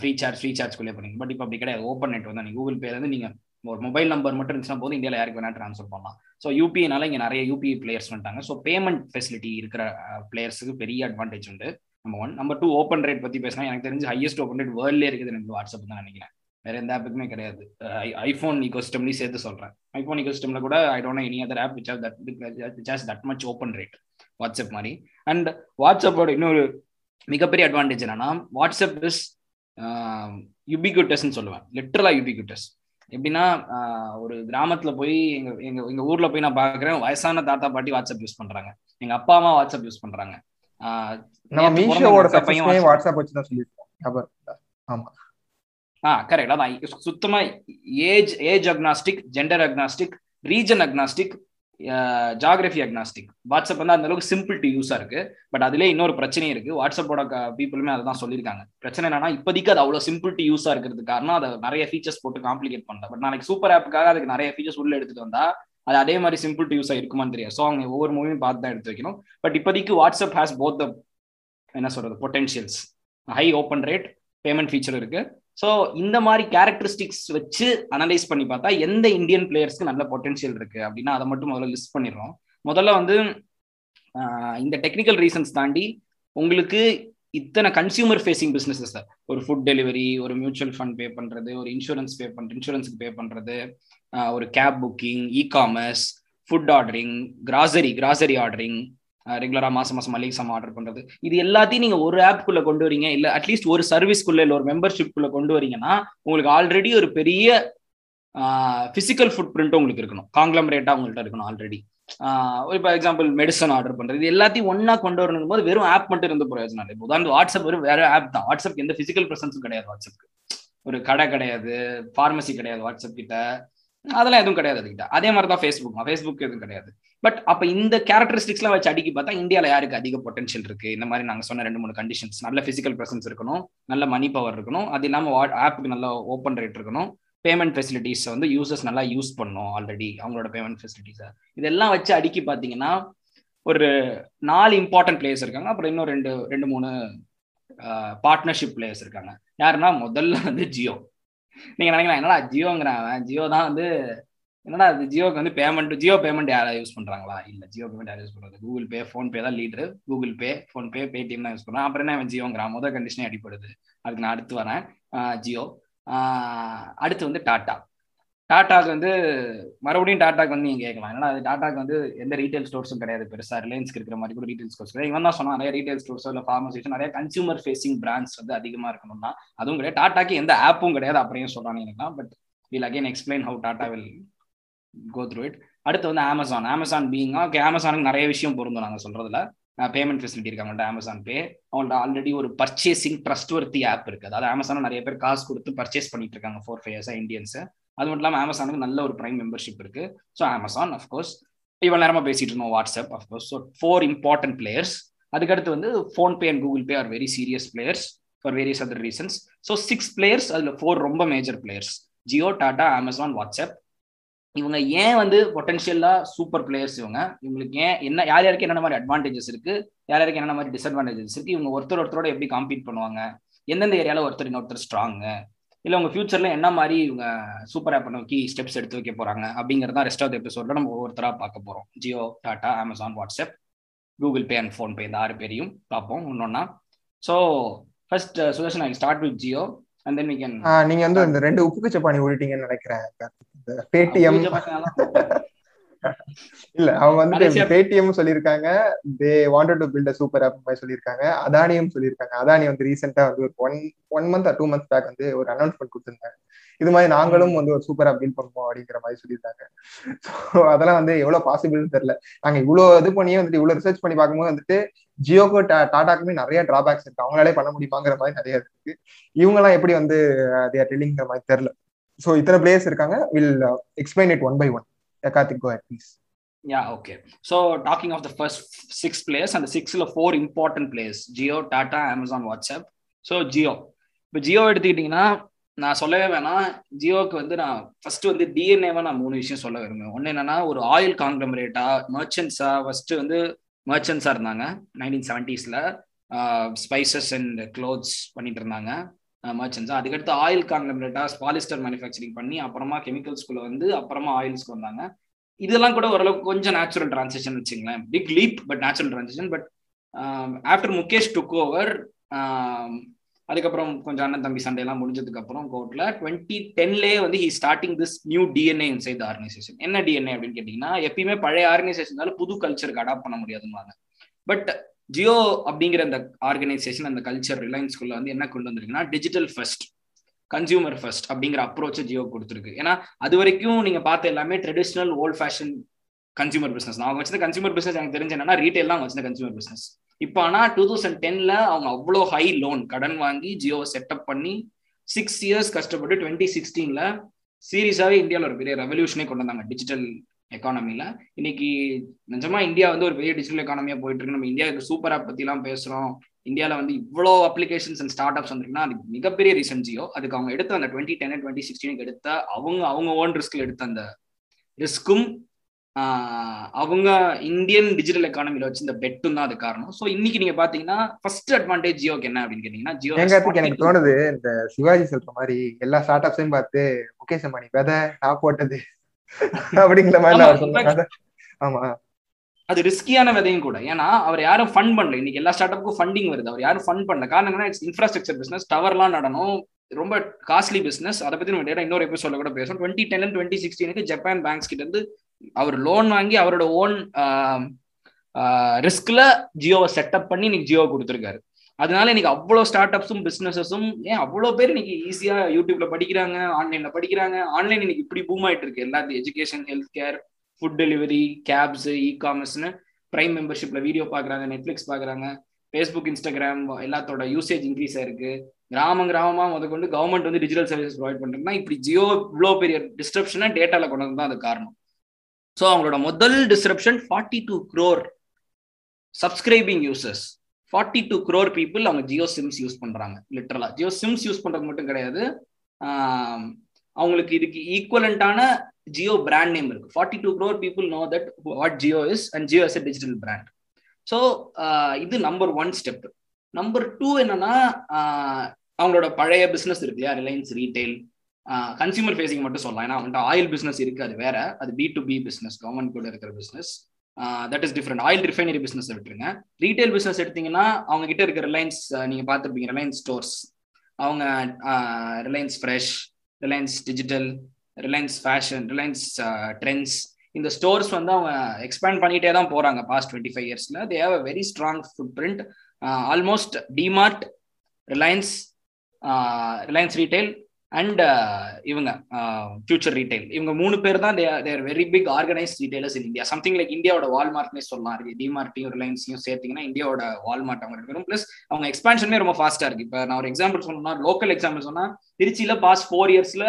ஃப்ரீ சார்ஜ் ஃப்ரீ சார்ஜ்குள்ளே பண்ணிக்கணும். பட் இப்போ அப்படி கிடையாது. ஓப்பன் நெட் வந்து நீங்கள் கூகுள் பேலேருந்து நீங்கள் ஒரு மொபைல் நம்பர் மட்டும் இருந்துச்சுன்னா போதும் இந்தியாவில் யாருக்கு வேணா ட்ரான்ஸ்ஃபர் பண்ணலாம். ஸோ யூபிஐனால இங்கே நிறைய யூபிஐ பிளேயர்ஸ் வந்துட்டாங்க. ஸோ பேமெண்ட் ஃபெசிலிட்டி இருக்கிற பிளேயர்ஸுக்கு பெரிய அட்வான்டேஜ் உண்டு. Number one number two open rate பத்தி பேசினா எனக்கு தெரிஞ்சு ஹையஸ்ட் ஓப்பன் ரேட் வேர்ல்ட்லேயே இருக்குது எனக்கு வாட்ஸ்அப் தான் நினைக்கிறேன். வேற எந்த ஆப்புக்குமே கிடையாது. ஐஃபோன் ஈகோ சிஸ்டம்லையும் சேர்த்து சொல்றேன். ஐஃபோன் ஈகோ சிஸ்டம்ல கூட I don't any other app which that which has that much open rate WhatsApp மாதிரி. அண்ட் வாட்ஸ்அப்போட இன்னொரு மிகப்பெரிய அட்வான்டேஜ் என்னன்னா வாட்ஸ்அப் இஸ் யூபிக்யூட்டஸ்ன்னு சொல்லுவேன். லிட்டரலா யூபிக்யூட்டஸ் எப்படின்னா ஒரு கிராமத்துல போய் எங்க எங்க எங்க ஊர்ல போய் நான் பாக்குறேன். வயசான தாத்தா பாட்டி வாட்ஸ்அப் யூஸ் பண்றாங்க. எங்க அப்பா அம்மா வாட்ஸ்அப் யூஸ் பண்றாங்க. நம்ம மீஷோவோட சக்சஸ்மே வாட்ஸ்அப் வச்சு தான் சொல்லியிருக்கோம் ஆமா. ஆ கரெக்ட் அதான். சுத்தமா age age agnostic gender agnostic region agnostic geography agnostic WhatsApp வந்து அந்த அளவுக்கு சிம்பிள் டு யூஸா இருக்கு. பட் அதுல இன்னொரு பிரச்சனையும் இருக்கு. வாட்ஸ்அப்போட பீப்புளுமே அதை தான் சொல்லியிருக்காங்க. பிரச்சனை என்னன்னா இப்போதைக்கு அது அவ்வளவு சிம்பிள் டு யூஸா இருக்கிறது காரணம் அதை நிறைய ஃபீச்சர்ஸ் போட்டு காம்ப்ளிகேட் பண்ணல. பட் நாளைக்கு சூப்பர் ஆப்புக்காக அதுக்கு நிறைய ஃபீச்சர்ஸ் உள்ள எடுத்துட்டு வந்தா அது அதே மாதிரி சிம்பிள் டு யூஸாக இருக்குமான்னு தெரியாது. ஸோ அவங்க ஒவ்வொரு மூவியும் பார்த்து தான் எடுத்து வைக்கணும். பட் இப்போதைக்கு வாட்ஸ்அப் ஹேஸ் போத் த என்ன சொல்றது potentials high open rate payment feature இருக்கு. ஸோ இந்த மாதிரி கேரக்டரிஸ்டிக்ஸ் வச்சு அனலைஸ் பண்ணி பார்த்தா எந்த இந்தியன் பிளேயர்ஸ்க்கு நல்ல பொட்டென்ஷியல் இருக்கு அப்படின்னா அதை மட்டும் முதல்ல லிஸ்ட் பண்ணிடுறோம். முதல்ல வந்து இந்த டெக்னிக்கல் ரீசன்ஸ் தாண்டி உங்களுக்கு இத்தனை கன்சியூமர் ஃபேஸிங் பிஸ்னஸஸ் ஒரு ஃபுட் டெலிவரி ஒரு மியூச்சுவல் ஃபண்ட் பே பண்றது ஒரு இன்சூரன்ஸ் பே பண்ற இன்சூரன்ஸுக்கு பே பண்றது ஒரு cab booking e commerce food ordering grocery grocery ordering ரெகுலராக மாசம் மாசம் மளிகை சாமான் ஆர்டர் பண்றது. இது எல்லாத்தையும் நீங்க ஒரு ஆப்குள்ள கொண்டு வரீங்க. இல்ல அட்லீஸ்ட் ஒரு சர்வீஸ்க்குள்ள இல்ல ஒரு மெம்பர்ஷிப் குள்ள கொண்டு வரீங்கன்னா உங்களுக்கு ஆல்ரெடி ஒரு பெரிய பிசிக்கல் ஃபுட் பிரிண்ட் உங்களுக்கு இருக்கணும். காங்கிளம் ரேட்டா உங்கள்கிட்ட இருக்கணும் ஆல்ரெடி இப்போ எக்ஸாம்பிள் மெடிசன் ஆர்டர் பண்றது. இது எல்லாத்தையும் ஒன்னா கொண்டு வரணும் போது வெறும் ஆப் மட்டும் இருந்த பிரயோஜனம் இல்லை. உதாரணம் வாட்ஸ்அப் வெறும் வேற ஆப் தான். வாட்ஸ்அப் எந்த பிசிக்கல் பிரசன்ஸும் கிடையாது வாட்ஸ்அப்க்கு ஒரு கடை கிடையாது ஃபார்மசி கிடையாது வாட்ஸ்அப் கிட்ட. அதெல்லாம் எதுவும் கிடையாது அதுக்கிட்ட அதே மாதிரி தான் ஃபேஸ்புக் ஃபேஸ்புக் எதுவும் கிடையாது. பட் அப்ப இந்த கேரக்டரிஸ்டிக்ஸ்லாம் வச்சு அடிக்கி பார்த்தா இந்தியாவில் யாருக்கு அதிக பொட்டன்ஷியல் இருக்கு? இந்த மாதிரி நாங்கள் சொன்ன ரெண்டு மூணு கண்டிஷன்ஸ் நல்ல பிசிக்கல் பிரசன்ஸ் இருக்கணும். நல்ல மணி பவர் இருக்கணும். அது இல்லாமல் ஆப்புக்கு நல்ல ஓப்பன் ரேட் இருக்கணும். பேமெண்ட் ஃபெசிலிட்டிஸை வந்து யூசர்ஸ் நல்லா யூஸ் பண்ணும் ஆல்ரெடி அவங்களோட பேமெண்ட் ஃபெசிலிட்டிஸை இதெல்லாம் வச்சு அடுக்கி பார்த்தீங்கன்னா ஒரு நாலு இம்பார்ட்டன்ட் பிளேயர்ஸ் இருக்காங்க. அப்புறம் இன்னும் ரெண்டு ரெண்டு மூணு பார்ட்னர்ஷிப் பிளேயர்ஸ் இருக்காங்க. யாருன்னா முதல்ல வந்து ஜியோ. நீங்க நினைக்கலாம் என்னடா ஜியோங்கிறான் ஜியோ தான் வந்து என்னடா அது ஜியோக்கு வந்து பேமெண்ட் ஜியோ பேமெண்ட் யாராவது யூஸ் பண்றாங்களா? இல்ல ஜியோ பேமெண்ட் யாரும் யூஸ் பண்றது? கூகுள் பே ஃபோன்பே தான் leader Google Pay PhonePe Paytm தான் யூஸ் பண்றான் அப்புறம் என்ன அவன் ஜியோங்கிறான்? முதல் கண்டிஷனே அடிப்படுது அதுக்கு நான் அடுத்து வரேன். ஜியோ. அடுத்து வந்து டாட்டா. டாட்டாக்கு வந்து மறுபடியும் டாட்டாக்கு வந்து நீங்கள் கேட்கலாம். ஏன்னா அது டாட்டாக்கு வந்து எந்த ரீட்டைல் ஸ்டோர்ஸும் கிடையாது. பெருசாக ரிலையன்ஸ்க்கு இருக்கிற மாதிரி கூட ரீட்டைல் ஸ்டோர்ஸ் கிடையாது. இவன் தான் சொன்னால் நிறைய ரீட்டைல் ஸ்டோர்ஸோ இல்லை ஃபார்மசிஸோ நிறைய கன்சூமர் ஃபேஸிங் பிராண்ட்ஸ் வந்து அதிகமாக இருக்கணும்னா அதுவும் கிடையாது. டாட்டாக்கு எந்த ஆப்பும் கிடையாது அப்படியும் சொல்கிறாங்க எனக்குலாம் but will again explain how Tata will go through it அடுத்து வந்து அமேசான் அமேசான் பீங்கா ஓகே அமேசானுக்கு நிறைய விஷயம் பொருந்தும் நாங்கள் சொல்கிறதுல பேமெண்ட் ஃபெசிலிட்டி இருக்கு அவங்கள்ட்ட அமேசான் பே அவங்கள்ட்ட ஆல்ரெடி ஒரு பர்ச்சேசிங் ட்ரஸ்ட் வர்த்தி ஆப் இருக்கு. அதாவது அமேசான் நிறைய பேர் காசு கொடுத்து பர்ச்சேஸ் பண்ணிட்டு இருக்காங்க ஃபோர் ஃபைவ் இயர்ஸா இந்தியன்ஸ் அது மட்டும் இல்லாமல் அமேசானுக்கு நல்ல ஒரு ப்ரைம் மெம்பர்ஷிப் இருக்கு. ஸோ அமேசான் அஃப்கோர்ஸ் இவ்வளோ நேரமாக பேசிட்டு இருந்தோம் WhatsApp of course so four important players அதுக்கடுத்து வந்து PhonePe and Google Pay are very serious players for various other reasons so six players அதில் ஃபோர் ரொம்ப major players Jio Tata Amazon WhatsApp இவங்க ஏன் வந்து பொட்டன்ஷியலா சூப்பர் பிளேயர்ஸ் இவங்க? இவங்களுக்கு ஏன் என்ன யார் யாருக்கு என்னென்ன மாதிரி அட்வான்டேஜஸ் இருக்கு? யார் யாருக்கு என்னென்ன மாதிரி டிஸ்அட்வான்டேஜஸ் இருக்கு? இவங்க ஒருத்தர் ஒருத்தரோட எப்படி காம்பீட் பண்ணுவாங்க? எந்தெந்த ஏரியால ஒருத்தர் இன்னொருத்தர் ஸ்ட்ராங் இல்ல உங்க ஃபியூச்சர்ல என்ன மாதிரி இவங்க சூப்பர் ஆப் நோக்கி ஸ்டெப்ஸ் எடுத்து வைக்க போறாங்க? அப்படிங்கறத ரெஸ்ட் ஆஃப் எபிசோட்ல நம்ம ஒவ்வொருத்தரா பார்க்க போறோம். Jio Tata Amazon WhatsApp Google Pay and PhonePe இந்த ஆறு பேரையும் பார்ப்போம் ஒன்னொன்னா so first Sudarshan I start with Jio and then we can நீங்க வந்து இந்த ரெண்டு உப்புக்கு சப்பானி ஓடிட்டீங்கன்னு நினைக்கிறேன் பேடிஎம் இல்ல அவங்க வந்துட்டு பேடிஎம் சொல்லியிருக்காங்க. They wanted to build a super app மாதிரி சொல்லியிருக்காங்க. அதானியும் சொல்லியிருக்காங்க. அதானி வந்து ரீசெண்டா வந்து ஒரு one one month two months back வந்து ஒரு அனௌன்ஸ்மெண்ட் கொடுத்திருந்தாங்க. இது மாதிரி நாங்களும் வந்து ஒரு சூப்பர் ஆப் பில்ட் பண்ணுவோம் அப்படிங்கிற மாதிரி சொல்லியிருந்தாங்க ஸோ அதெல்லாம் வந்து எவ்வளவு பாசிபிள்னு தெரியல. நாங்க இவ்வளவு இது பண்ணியே வந்துட்டு இவ்வளவு ரிசர்ச் பண்ணி பார்க்கும்போது வந்துட்டு ஜியோக்கு டாடாக்குமே நிறைய டிராபேக்ஸ் இருக்கு. அவங்களாலே பண்ண முடியுமாங்கிற மாதிரி நிறைய இருக்கு. இவங்க எல்லாம் எப்படி வந்து டெல்லிங்கிற மாதிரி தெரியல. ஸோ இத்தனை பிளேயர்ஸ் இருக்காங்க. Will explain it one by one Karthik, go ahead, please. Yeah, okay. So talking of the first six players and the six of four important players, Geo, Tata, Amazon, இப்போ ஜியோ எடுத்துக்கிட்டிங்கன்னா நான் சொல்லவே வேணாம். ஜியோக்கு வந்து நான் first வந்து டிஎன்ஏவா நான் மூணு விஷயம் சொல்ல விரும்புவேன். ஒன்று என்னன்னா ஒரு ஆயில் காங்கிரமரேட்டா மர்ச்சன்ஸா ஃபர்ஸ்ட் வந்து மர்ச்சன்ஸா இருந்தாங்க நைன்டீன் செவன்டிஸ்ல ஸ்பைசஸ் அண்ட் க்ளோத்ஸ் பண்ணிட்டு இருந்தாங்க. மர்ச்சன்ஸ் அதுக்கடுத்து ஆயில் காங்கிரமரேட்டா பாலிஸ்டர் மேனுஃபேக்சரிங் பண்ணி அப்புறமா கெமிக்கல்ஸ்குள்ள வந்து அப்புறமா ஆயில்ஸ்க்கு வந்தாங்க. இதெல்லாம் கூட ஓரளவுக்கு கொஞ்சம் நேச்சுரல் டிரான்சிஷன் வச்சுங்களேன் big leap but natural transition but after Mukesh took over அதுக்கப்புறம் கொஞ்சம் அண்ணன் தம்பி சண்டையெல்லாம் முடிஞ்சதுக்கு அப்புறம் கோர்ட்ல டுவெண்ட்டி டென்லேயே வந்து he starting this new DNA inside organisation என்ன டிஎன்ஏ அப்படின்னு கேட்டீங்கன்னா எப்பயுமே பழைய ஆர்கனைசேஷனால புது கல்ச்சருக்கு அடாப்ட் பண்ண முடியாதுன்னு பட் ஜியோ அப்படிங்கிற அந்த ஆர்கனைசேஷன் அந்த கல்ச்சர் ரிலையன்ஸ்குள்ள வந்து என்ன கொண்டு வந்திருக்குன்னா டிஜிட்டல் ஃபர்ஸ்ட் கன்சியூமர் ஃபர்ஸ்ட் அப்படிங்கிற அப்ரோச்சை ஜியோ கொடுத்துருக்கு. ஏன்னா அது வரைக்கும் நீங்க பார்த்த எல்லாமே traditional old fashion consumer business அவங்க வச்சிருந்த கன்சியூமர் பிசினஸ் எனக்கு தெரிஞ்ச என்னன்னா ரீட்டைல் தான் வச்சிருந்த கன்சியூமர் பிசினஸ் இப்போ ஆனா டூ தௌசண்ட் டென்ல அவங்க அவ்வளோ ஹை லோன் கடன் வாங்கி ஜியோவை செட்டப் பண்ணி சிக்ஸ் இயர்ஸ் கஷ்டப்பட்டு டுவெண்ட்டி சிக்ஸ்டீன்ல சீரியஸாவே இந்தியாவில் ஒரு பெரிய ரெவல்யூஷனே கொண்டு வந்தாங்க டிஜிட்டல் எக்கானமில இன்னைக்கு நிஜமா இந்தியா வந்து ஒரு பெரிய டிஜிட்டல் எக்கானமியா போயிட்டு இருக்கு நம்ம இந்தியாவுக்கு சூப்பர் ஆப் பத்தி எல்லாம் பேசுறோம். இந்தியாவில் வந்து இவ்வளோ அப்ளிகேஷன்ஸ் அண்ட் ஸ்டார்ட் அப்ஸ் வந்துருக்குன்னா அது மிகப்பெரிய ரீசன் ஜியோ. அதுக்கு அவங்க எடுத்த அந்த டுவெண்ட்டி டென் டுவெண்ட்டி சிக்ஸ்டீனுக்கு எடுத்த அவங்க அவங்க ஓன் ரிஸ்க்ல எடுத்த அந்த ரிஸ்க்கும் அவங்க இந்தியன் டிஜிட்டல் எக்கானமில வச்சு இந்த பெட்டும் தான் அது காரணம். ஸோ இன்னைக்கு நீங்க பாத்தீங்கன்னா ஃபர்ஸ்ட் அட்வான்டேஜ் ஜியோக்கு என்ன அப்படின்னு கேட்டீங்கன்னா ஜியோ எனக்கு தோணுது இந்த சிவாஜி சொல்ற மாதிரி எல்லா ஸ்டார்ட் அப்ஸையும் பார்த்து முகேஷ் அம்பானி விதை நான் போட்டது. அப்படிங்கிற மாதிரி ஆமா. அது ரிஸ்கியான விதையும் கூட. ஏன்னா அவர் யாரும் ஃபண்ட் பண்ணல. இன்னைக்கு எல்லா ஸ்டார்ட் அப்புக்கும் ஃபண்டிங் வருது. அவர் யாரும் ஃபண்ட் பண்ணல. காரணம் என்ன இட்ஸ் இன்ஃப்ராஸ்ட்ரக்சர் பிசினஸ் டவர்லாம் நடணும். ரொம்ப காஸ்ட்லி பிசினஸ் அதை பத்தி நம்ம இன்னொரு எபிசோட்ல கூட பேசுவோம். டுவெண்ட்டி டென் டுவெண்ட்டி சிக்ஸ்டீனுக்கு ஜப்பான் பேங்க்ஸ் கிட்ட இருந்து அவர் லோன் வாங்கி அவரோட ஓன் ரிஸ்க்ல ஜியோவை செட்டப் பண்ணி இன்னைக்கு ஜியோ கொடுத்துருக்காரு. அதனால இன்னைக்கு அவ்வளோ ஸ்டார்ட் அப்ஸும் பிஸ்னஸஸும் ஏன் அவ்வளோ பேர் இன்னைக்கு ஈஸியாக யூடியூப்ல படிக்கிறாங்க ஆன்லைன்ல படிக்கிறாங்க. ஆன்லைன் இன்னைக்கு இப்படி பூம் ஆயிட்டு இருக்கு எல்லாத்தையும் education health care food delivery cabs இ காமர்ஸ்னு ப்ரைம் மெம்பர்ஷிப்ல வீடியோ பாக்குறாங்க நெட்ஃபிளிக்ஸ் பாக்குறாங்க ஃபேஸ்புக் இன்ஸ்டாகிராம் எல்லாத்தோட யூசேஜ் இன்க்ரீஸ் ஆயிருக்கு. கிராமம் கிராமமா முதற்கொண்டு கொண்டு கவர்மெண்ட் வந்து டிஜிட்டல் சர்வீசஸ் ப்ரொவைட் பண்றாங்கன்னா இப்படி ஜியோ இவ்வளோ பெரிய டிஸ்ட்ரப்ஷனை டேட்டால கொண்டு வந்து தான் அது காரணம். ஸோ அவங்களோட முதல் disruption forty two crore subscribing users forty two crore people அவங்க ஜியோ சிம்ஸ் யூஸ் பண்றாங்க லிட்டரலா ஜியோ சிம்ஸ் யூஸ் பண்றது மட்டும் கிடையாது. அவங்களுக்கு இதுக்கு ஈக்குவலண்டான ஜியோ பிராண்ட் நேம் இருக்கு. Forty two crore people know that what Jio is and Jio is a digital brand so இது number one step number two என்னன்னா அவங்களோட பழைய பிஸ்னஸ் இருக்கு இல்லையா? ரிலையன்ஸ் ரீட்டைல் கன்சியூமர் ஃபேஸிங் மட்டும் சொல்லலாம். ஏன்னா அவங்கள்ட்ட ஆயில் பிஸ்னஸ் இருக்கு அது வேற. அது B to B business government கூட இருக்கிற business that is different oil refinery business விட்டுருங்க. ரீட்டைல் பிஸ்னஸ் எடுத்தீங்கன்னா அவங்க கிட்ட இருக்க ரிலையன்ஸ் நீங்க பார்த்துருப்பீங்க. ரிலையன்ஸ் ஸ்டோர்ஸ் அவங்க Reliance Fresh Reliance Digital Reliance Fashion Reliance Trends இந்த ஸ்டோர்ஸ் வந்து அவங்க எக்ஸ்பேண்ட் பண்ணிட்டே தான் போறாங்க பாஸ்ட் டுவெண்ட்டி ஃபைவ் இயர்ஸ்ல they have a very strong footprint almost DMart Reliance Reliance Retail and uh, இவங்க uh, ஃபியூச்சர் ரீட்டைல் இவங்க மூணு பேர் தான் their very big organise retailers in India something like இந்தியாவோட வால்மார்ட்னே சொல்லலாம். டிமார்ட்டையும் ரிலையன்ஸையும் சேர்த்தீங்கன்னா இந்தியாவோட வால்மார்ட் அவங்க ரெண்டு பேரும். பிளஸ் அவங்க எக்ஸ்பான்ஷனே ரொம்ப ஃபாஸ்டா இருக்கு. இப்போ நான் ஒரு எக்ஸாம்பிள் சொன்னா லோக்கல் எக்ஸாம்பிள் சொன்னா திருச்சியில பாஸ்ட் ஃபோர் இயர்ஸ்ல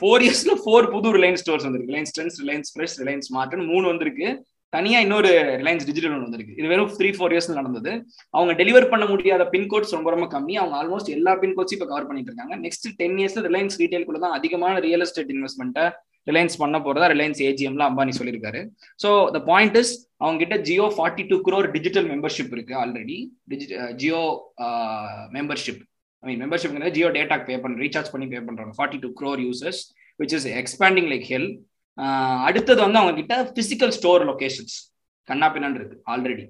ஃபோர் இயர்ஸ்ல ஃபோர் புது ரிலையன்ஸ் ஸ்டோர்ஸ் வந்திருக்கு. Reliance Trends Reliance Fresh Reliance மார்ட்னு மூணு வந்திருக்கு. தனியா இன்னொரு ரிலையன்ஸ் டிஜிட்டல் ஒன்று வந்திருக்கு. இது வெறும் த்ரீ ஃபோர் இயர்ஸ் நடந்தது. அவங்க டெலிவர் பண்ண முடியாத பின்கோட்ஸ் ரொம்ப ரொம்ப கம்மி. அவங்க ஆல்மோஸ்ட் எல்லா பின்கோட்ஸும் இப்போ கவர் பண்ணிட்டு இருக்காங்க. நெக்ஸ்ட் டென் இயர்ஸ்ல ரிலையன்ஸ் ரீட்டைல்குள்ள தான் அதிகமான ரியல் எஸ்டேட் இன்வெஸ்ட்மெண்ட்டை ரிலையன்ஸ் பண்ண போறதா ரிலையன்ஸ் ஏஜிஎம்ல அம்பானி சொல்லியிருக்காரு. ஸோ த பாயிண்ட் இஸ் அவங்க கிட்ட Jio forty two crore digital membership இருக்கு already Jio membership I mean membership Jio data pay பண்ண ரீசார்ஜ் பண்ணி பே பண்றாங்க forty two crore users which is expanding like hell அடுத்தது வந்து அவங்க கிட்ட பிசிக்கல் ஸ்டோர் லொகேஷன்ஸ் கண்ணா பின்னான் இருக்கு ஆல்ரெடி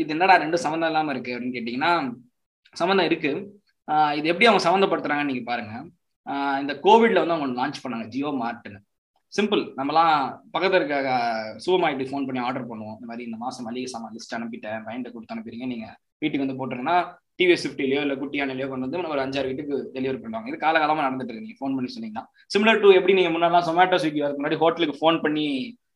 இது என்னடா ரெண்டும் சம்மந்தம் இல்லாம இருக்கு அப்படின்னு கேட்டீங்கன்னா சம்மந்தம் இருக்கு. இது எப்படி அவங்க சம்மந்தப்படுத்துறாங்கன்னு நீங்க பாருங்க. இந்த கோவிட்ல வந்து அவங்க லான்ச் பண்ணாங்க ஜியோ மார்ட்னு சிம்பிள் நம்மலாம் பக்கத்தில் இருக்க சூப்பர் மார்க்கெட் ஃபோன் பண்ணி ஆர்டர் பண்ணுவோம். இந்த மாதிரி இந்த மாதம் மளிகை சாமான் லிஸ்ட் அனுப்பிட்டேன் பையன்ட்ட கொடுத்து அனுப்பிடுங்க நீங்கள் வீட்டுக்கு வந்து போட்டுருங்கன்னா டிவிஎஸ் ஃபிஃப்டிலையோ இல்லை குட்டியானிலையோ கொண்டு வந்து ஒரு அஞ்சாறு வீட்டுக்கு டெலிவரி பண்ணுவாங்க இது காலகாலமாக நடந்துட்டு இருக்கு. நீங்கள் ஃபோன் பண்ணி சொன்னீங்கன்னா. சிமிலர் டு எப்படி நீங்கள் முன்னாடி சொமேட்டோ ஸ்விக்கி வரதுக்கு முன்னாடி ஹோட்டலுக்கு ஃபோன் பண்ணி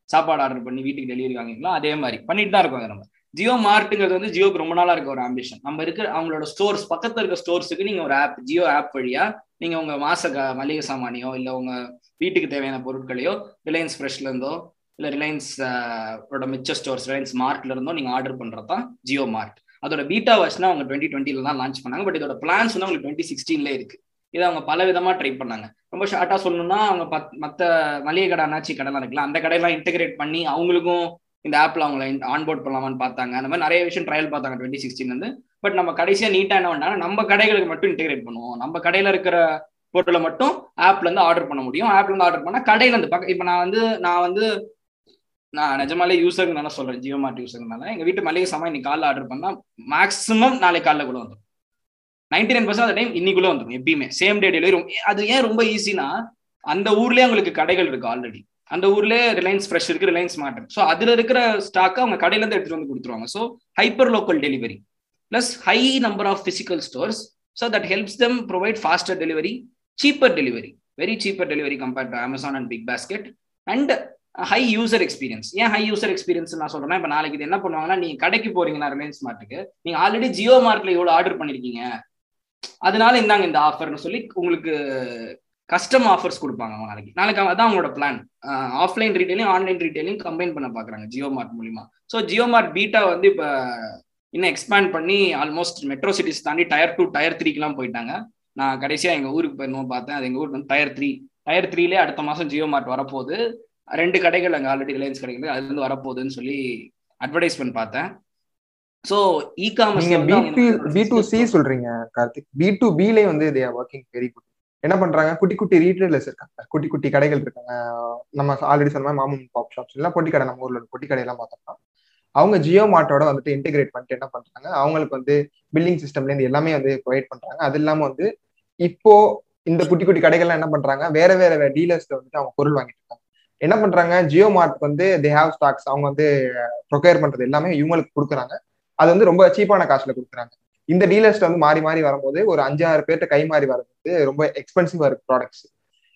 சாப்பாடு ஆர்டர் பண்ணி வீட்டுக்கு டெலிவரி வாங்கிக்கலாம் அதே மாதிரி. பண்ணிட்டு தான் இருக்கோம் நம்ம. ஜியோ மார்ட்டுங்கிறது வந்து ஜியோக்கு ரொம்ப நாளா இருக்க ஒரு ஆம்பிஷன் நம்ம இருக்கிற அவங்களோட ஸ்டோர்ஸ் பக்கத்துல இருக்க ஸ்டோர்ஸுக்கு நீங்க ஒரு ஆப் ஜியோ ஆப் வழியா நீங்க உங்க மாச மளிகை சாமானியோ இல்ல உங்க வீட்டுக்கு தேவையான பொருட்களையோ ரிலையன்ஸ் ஃப்ரெஷ்ல இருந்தோ இல்ல ரிலையன்ஸ் மிச்ச ஸ்டோர்ஸ் ரிலையன்ஸ் மார்ட்ல இருந்தோ நீங்க ஆர்டர் பண்ணுறது தான் ஜியோ மார்ட் அதோட பீட்டா வர்ஷனா அவங்க டுவெண்ட்டி டுவெண்ட்டில தான் லான்ச் பண்ணாங்க. பட் இதோட பிளான்ஸ் வந்து உங்களுக்கு டுவெண்ட்டி சிக்ஸ்டீன்ல இருக்கு. இதை அவங்க பல விதமா ட்ரை பண்ணாங்க. ரொம்ப ஷார்ட்டா சொல்லணும்னா அவங்க மற்ற மளிகை கடை அண்ணாச்சி கடைலாம் இருக்குல்ல அந்த கடையெல்லாம் இன்டெகிரேட் பண்ணி அவங்களுக்கும் இந்த ஆப்ல அவங்கள ஆன்போர்ட் பண்ணலாமான்னு பார்த்தாங்க. அந்த மாதிரி நிறைய விஷயம் ட்ரையல் பார்த்தாங்க டுவெண்ட்டி சிக்ஸ்டீன் வந்து பட் நம்ம கடைசியா நீட்டா என்ன பண்ணாங்க நம்ம கடைகளுக்கு மட்டும் இன்டெகிரேட் பண்ணுவோம். நம்ம கடையில இருக்கிற பொருளை மட்டும் ஆப்ல இருந்து ஆர்டர் பண்ண முடியும். ஆப்ல இருந்து ஆர்டர் பண்ணா கடையில இருந்து பக்க இப்ப நான் வந்து நான் வந்து நான் நிஜமாலே யூசர்னால சொல்றேன். ஜியோ மார்ட் யூசர்னால எங்க வீட்டு மளிகை சாமான் இன்னைக்கு காலைல ஆர்டர் பண்ணா மேக்ஸிமம் நாளைக்கு காலைல கூட வந்துடும் நைன்டி நைன் பர்சன்ட் டைம் இன்னைக்குள்ள வந்துடும் எப்பயுமே. சேம் டே டெலிவரி அது ஏன் ரொம்ப ஈஸினா அந்த ஊர்லயே உங்களுக்கு கடைகள் இருக்கு ஆல்ரெடி அந்த ஊர்ல ரிலையன்ஸ் ஃப்ரெஷ் இருக்கு ரிலையன்ஸ் மார்ட் ஸோ அதுல இருக்கிற ஸ்டாக் அவங்க கடையில இருந்து எடுத்துட்டு வந்து கொடுத்துருவாங்க. So hyperlocal delivery plus high number of physical stores so that helps them provide faster delivery cheaper delivery very cheaper delivery compared to Amazon and Big Basket and high user experience ஏன் high user experience நான் சொல்றேன்னா இப்போ நாளைக்கு இது என்ன பண்ணுவாங்கன்னா நீங்க கடைக்கு போறீங்கன்னா ரிலையன்ஸ் மார்ட்டுக்கு நீங்க ஆல்ரெடி ஜியோ மார்ட்ல எவ்வளவு ஆர்டர் பண்ணிருக்கீங்க? அதனால இந்தாங்க இந்த ஆஃபர்னு சொல்லி உங்களுக்கு கஸ்டம் ஆஃபர்ஸ் கொடுப்பாங்க அவங்க நாளைக்கு. நாளைக்கு அதான் அவங்களோட plan offline retailing online retailing combine பண்ண பாக்குறாங்க ஜியோ மார்ட் மூலியமா. ஸோ ஜியோ மார்ட் பீட்டா வந்து இப்போ இன்னும் எக்ஸ்பேண்ட் பண்ணி ஆல்மோஸ்ட் மெட்ரோ சிட்டிஸ் தாண்டி டயர் டூ டயர் த்ரீக்கெலாம் போயிட்டாங்க. நான் கடைசியா எங்க ஊருக்கு போயிருந்தோம் பார்த்தேன். அது எங்க ஊருக்கு வந்து டயர் த்ரீ டயர் த்ரீலே அடுத்த மாசம் ஜியோ மார்ட் வரப்போகுது. ரெண்டு கடைகள் அங்கே ஆல்ரெடி ரிலையன்ஸ் கடைகள் அதுல இருந்து வரப்போகுதுன்னு சொல்லி அட்வர்டைஸ்மெண்ட் பார்த்தேன். So e commerce B to C சொல்றீங்க கார்த்திக். பி டு பிலே வந்து they are working very good என்ன பண்றாங்க? குட்டி குட்டி ரீட்டைலர்ஸ் இருக்காங்க. குட்டி குட்டி கடைகள் இருக்காங்க. நம்ம ஆல்ரெடி சொன்ன மாமன் பாப் ஷாப்ஸ் எல்லாம் பொட்டி கடை நம்ம ஊர்ல பொட்டி கடையெல்லாம் பார்த்தோம்னா அவங்க ஜியோ மார்ட்டோட வந்துட்டு இன்டிகிரேட் பண்ணிட்டு என்ன பண்றாங்க? அவங்களுக்கு வந்து பில்லிங் சிஸ்டம்ல இருந்து எல்லாமே வந்து ப்ரொவைட் பண்றாங்க. அது இல்லாம வந்து இப்போ இந்த குட்டி குட்டி கடைகள்லாம் என்ன பண்றாங்க? வேற வேற டீலர்ஸ்ல வந்துட்டு அவங்க பொருள் வாங்கிட்டு இருக்காங்க. என்ன பண்றாங்க? ஜியோ மார்ட் வந்து தே ஹாவ் ஸ்டாக்ஸ் அவங்க வந்து ப்ரொக்யர் பண்றது எல்லாமே இவங்களுக்கு கொடுக்குறாங்க. அது வந்து ரொம்ப சீப்பான காசுல கொடுக்குறாங்க. இந்த டீலர்ஸ்ல வந்து மாறி மாறி வரும்போது ஒரு அஞ்சாறு பேர்ட்ட கை மாறி வரது ரொம்ப எக்ஸ்பென்சிவா இருக்கு ப்ராடக்ட்ஸ்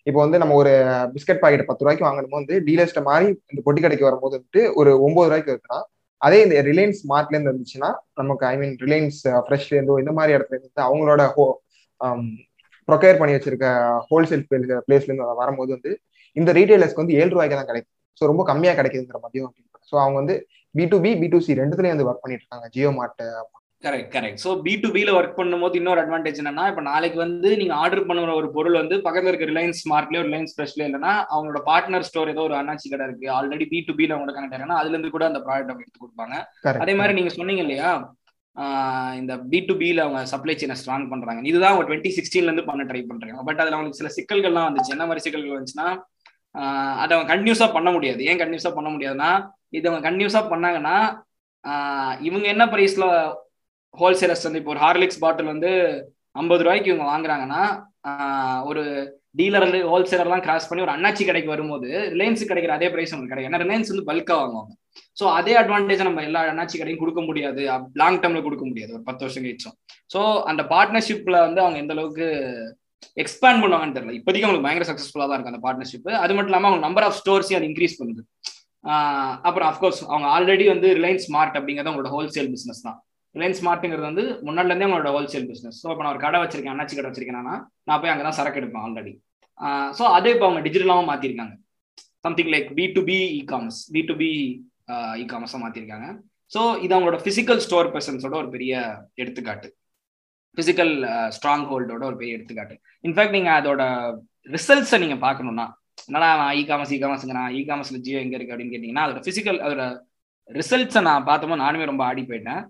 இப்போ வந்து நம்ம ஒரு பிஸ்கட் பாக்கெட் பத்து ரூபாய்க்கு வாங்கணும் வந்து டீலர்ஸ்ட மாறி இந்த பொட்டி கடைக்கு வரும்போது வந்துட்டு ஒரு ஒன்பது ரூபாய்க்கு இருக்குன்னா அதே இந்த ரிலையன்ஸ் மார்ட்ல இருந்து இருந்துச்சுன்னா நமக்கு ஐ மீன் ரிலையன்ஸ் ஃப்ரெஷ்ல இருந்தோ இந்த மாதிரி இடத்துல இருந்து அவங்களோட ஹோ ப்ரொக்கேர் பண்ணி வச்சிருக்க ஹோல்சேல் பிளேஸ்ல இருந்து வரும்போது வந்து இந்த ரீட்டைலர்ஸ்க்கு வந்து ஏழு ரூபாய்க்கு தான் கிடைக்கும். ஸோ ரொம்ப கம்மியா கிடைக்குதுங்கிற மதியம் ஸோ அவங்க வந்து B to B B to C ரெண்டுத்துலயும் வந்து ஒர்க் பண்ணிட்டு இருக்காங்க Jio Mart correct correct so B to பில ஒர்க் பண்ணும்போது இன்னொரு அட்வான்டேஜ் என்னன்னா இப்போ நாளைக்கு வந்து நீங்க ஆர்டர் பண்ணுற ஒரு பொருள் வந்து பக்கத்துல இருக்க ரிலையன்ஸ் ஸ்மார்ட்லயோ ரிலையன்ஸ் ஃப்ரெஷ்லயோ இல்லைன்னா அவங்களோட பார்ட்னர் ஸ்டோர் ஏதோ ஒரு அண்ணாச்சி கடை இருக்கு. ஆல்ரெடி பி டு பில அவங்க கனெக்ட் ஆகுனா அதுல இருந்து கூட அந்த ப்ராடக்ட் அவங்க எடுத்து கொடுப்பாங்க. அதே மாதிரி நீங்க சொன்னீங்க இல்லையா இந்த பி டு பியில் அவங்க சப்ளை செயினை ஸ்ட்ராங் பண்றாங்க. இதுதான் அவங்க டுவெண்ட்டி சிக்ஸ்டீன்ல இருந்து பண்ண ட்ரை பண்றாங்க. பட் அதுல அவங்களுக்கு சில சிக்கல்கள்லாம் வந்துச்சு. என்ன மாதிரி சிக்கல்கள் வந்துச்சுன்னா அதை அவங்க கண்டினியூஸா பண்ண முடியாது. ஏன் கண்டினியூஸா பண்ண முடியாதுன்னா இது அவங்க கண்டினியூஸா பண்ணாங்கன்னா இவங்க என்ன பிரைஸ்ல ஹோல்சேலர்ஸ் வந்து இப்போ ஒரு ஹார்லிக்ஸ் பாட்டில் வந்து ஐம்பது ரூபாய்க்கு இவங்க வாங்குறாங்கன்னா ஒரு டீலர் ஹோல்சேலர்லாம் கிராஸ் பண்ணி ஒரு அண்ணாச்சி கடைக்கு வரும்போது ரிலையன்ஸ் கிடைக்கிற அதே பிரைஸ் உங்களுக்கு கிடைக்கும். ஏன்னா ரிலையன்ஸ் வந்து பல்காக வாங்குவாங்க. ஸோ அதே அட்வான்டேஜ் நம்ம எல்லா அண்ணாச்சி கடையும் கொடுக்க முடியாது. லாங் டேர்ம்ல கொடுக்க முடியாது. ஒரு பத்து வருஷம் கழிச்சோம் ஸோ அந்த பார்ட்னர்ஷிப்ல வந்து அவங்க எந்த அளவுக்கு எக்ஸ்பேண்ட் பண்ணுவாங்கன்னு தெரியல. இப்போதைக்கு அவங்களுக்கு பயங்கர சக்ஸஸ்ஃபுல்லாக தான் இருக்கு அந்த பார்ட்னர்ஷிப் அது மட்டும் இல்லாமல் அவங்க நம்பர் ஆஃப் ஸ்டோர்ஸையும் அது இன்க்ரீஸ் பண்ணுது. அப்புறம் அஃப்கோர்ஸ் அவங்க ஆல்ரெடி வந்து ரிலையன்ஸ் ஸ்மார்ட் அப்படிங்கிறது அவங்களோட ஹோல்சேல் பிஸ்னஸ் தான். ரிலையன்ஸ் ஸ்மார்ட்டுங்கிறது வந்து முன்னாடில இருந்தே அவங்களோட ஹோல்சேல் பிஸ்னஸ் ஸோ இப்போ நான் ஒரு கடை வச்சிருக்கேன் அண்ணாச்சி கடை வச்சிருக்கேன்னா நான் போய் அங்கே தான் சரக்கு எடுப்பேன் ஆல்ரெடி ஸோ அதே இப்போ அவங்க டிஜிட்டலாகவும் மாற்றிருக்காங்க something like B to B e commerce B to B இ காமர்ஸாக மாற்றிருக்காங்க ஸோ இது அவங்களோட ஃபிசிக்கல் ஸ்டோர் பர்சன்ஸோட ஒரு பெரிய எடுத்துக்காட்டு. பிசிக்கல் ஸ்ட்ராங் ஹோல்டோட ஒரு பெரிய எடுத்துக்காட்டு. இன்ஃபேக்ட் நீங்கள் அதோட ரிசல்ட்ஸை நீங்கள் பார்க்கணும்னா என்னடா இ காமர்ஸ் இ நான் இ காமர்ஸ்ல ஜியோ எங்கே இருக்கு அப்படின்னு கேட்டீங்கன்னா அதோட ஃபிசிக்கல் அதோட ரிசல்ட்ஸை நான் பார்த்தோமோ நானுமே ரொம்ப ஆடி போயிட்டேன்.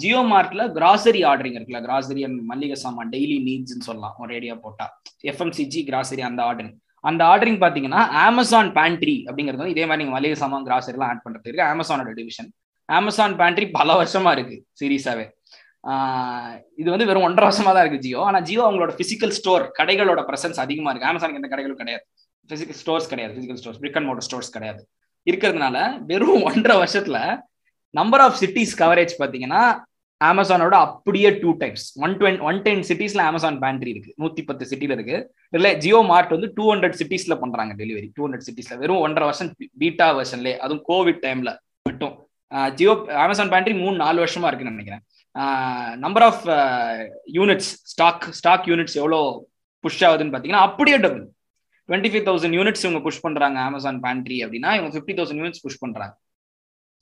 ஜியோ மார்ட்ல கிராசரி ஆர்டரிங் இருக்குல்ல கிராசரி அண்ட் மல்லிகை சாமான் டெய்லி நீட்ஸ்ன்னு சொல்லலாம் ஒரு ரேடியா போட்டா. எஃப்எம்சிஜி கிராசரி அந்த ஆர்டரிங் அந்த ஆர்டரிங் பார்த்தீங்கன்னா அமேசான் பேண்ட்ரி அப்படிங்கிறது வந்து இதே மாதிரி நீங்கள் மளிகை சாமான் கிராசரிலாம் ஆட் பண்ணுறது இருக்கு. அமேசானோட டிவிஷன் அமேசான் பேண்ட்ரி பல வருஷமா இருக்கு சீரியஸாவே இது வந்து வெறும் ஒன்றரை வருஷமா தான் இருக்கு ஜியோ. ஆனால் ஜியோ அவங்களோட பிசிக்கல் ஸ்டோர் கடைகளோட பிரசன்ஸ் அதிகமா இருக்கு. அமேசானுக்கு எந்த கடைகளும் கிடையாது. பிசிக்கல் ஸ்டோர்ஸ் கிடையாது. Physical stores brick and mortar stores கிடையாது. இருக்கிறதுனால வெறும் ஒன்றரை வருஷத்துல நம்பர் ஆஃப் சிட்டிஸ் கவரேஜ் பார்த்தீங்கன்னா அமேசானோட அப்படியே two times one twenty one ten சிட்டிஸ்ல Amazon pantry இருக்கு. நூத்தி பத்து சிட்டில இருக்கு. இல்ல ஜியோ மார்ட் வந்து டூ ஹண்ட்ரட் சிட்டிஸ்ல பண்றாங்க டெலிவரி டூ ஹண்ட்ரட் சிட்டிஸ்ல வெறும் ஒன்றரை வருஷம் பீட்டா வருஷன்ல அதுவும் கோவிட் டைம்ல மட்டும். ஜியோ அமேசான் பேண்ட்ரி மூணு நாலு வருஷமா இருக்குன்னு நினைக்கிறேன். Number of units stock stock units எவ்வளோ புஷ் ஆகுதுன்னு பார்த்தீங்கன்னா அப்படியே double twenty five thousand units இவங்க புஷ் பண்ணுறாங்க அமேசான் பேண்ட்ரி அப்படின்னா இவங்க ஃபிஃப்டி தௌசண்ட் யூனிட்ஸ் புஷ் பண்ணுறாங்க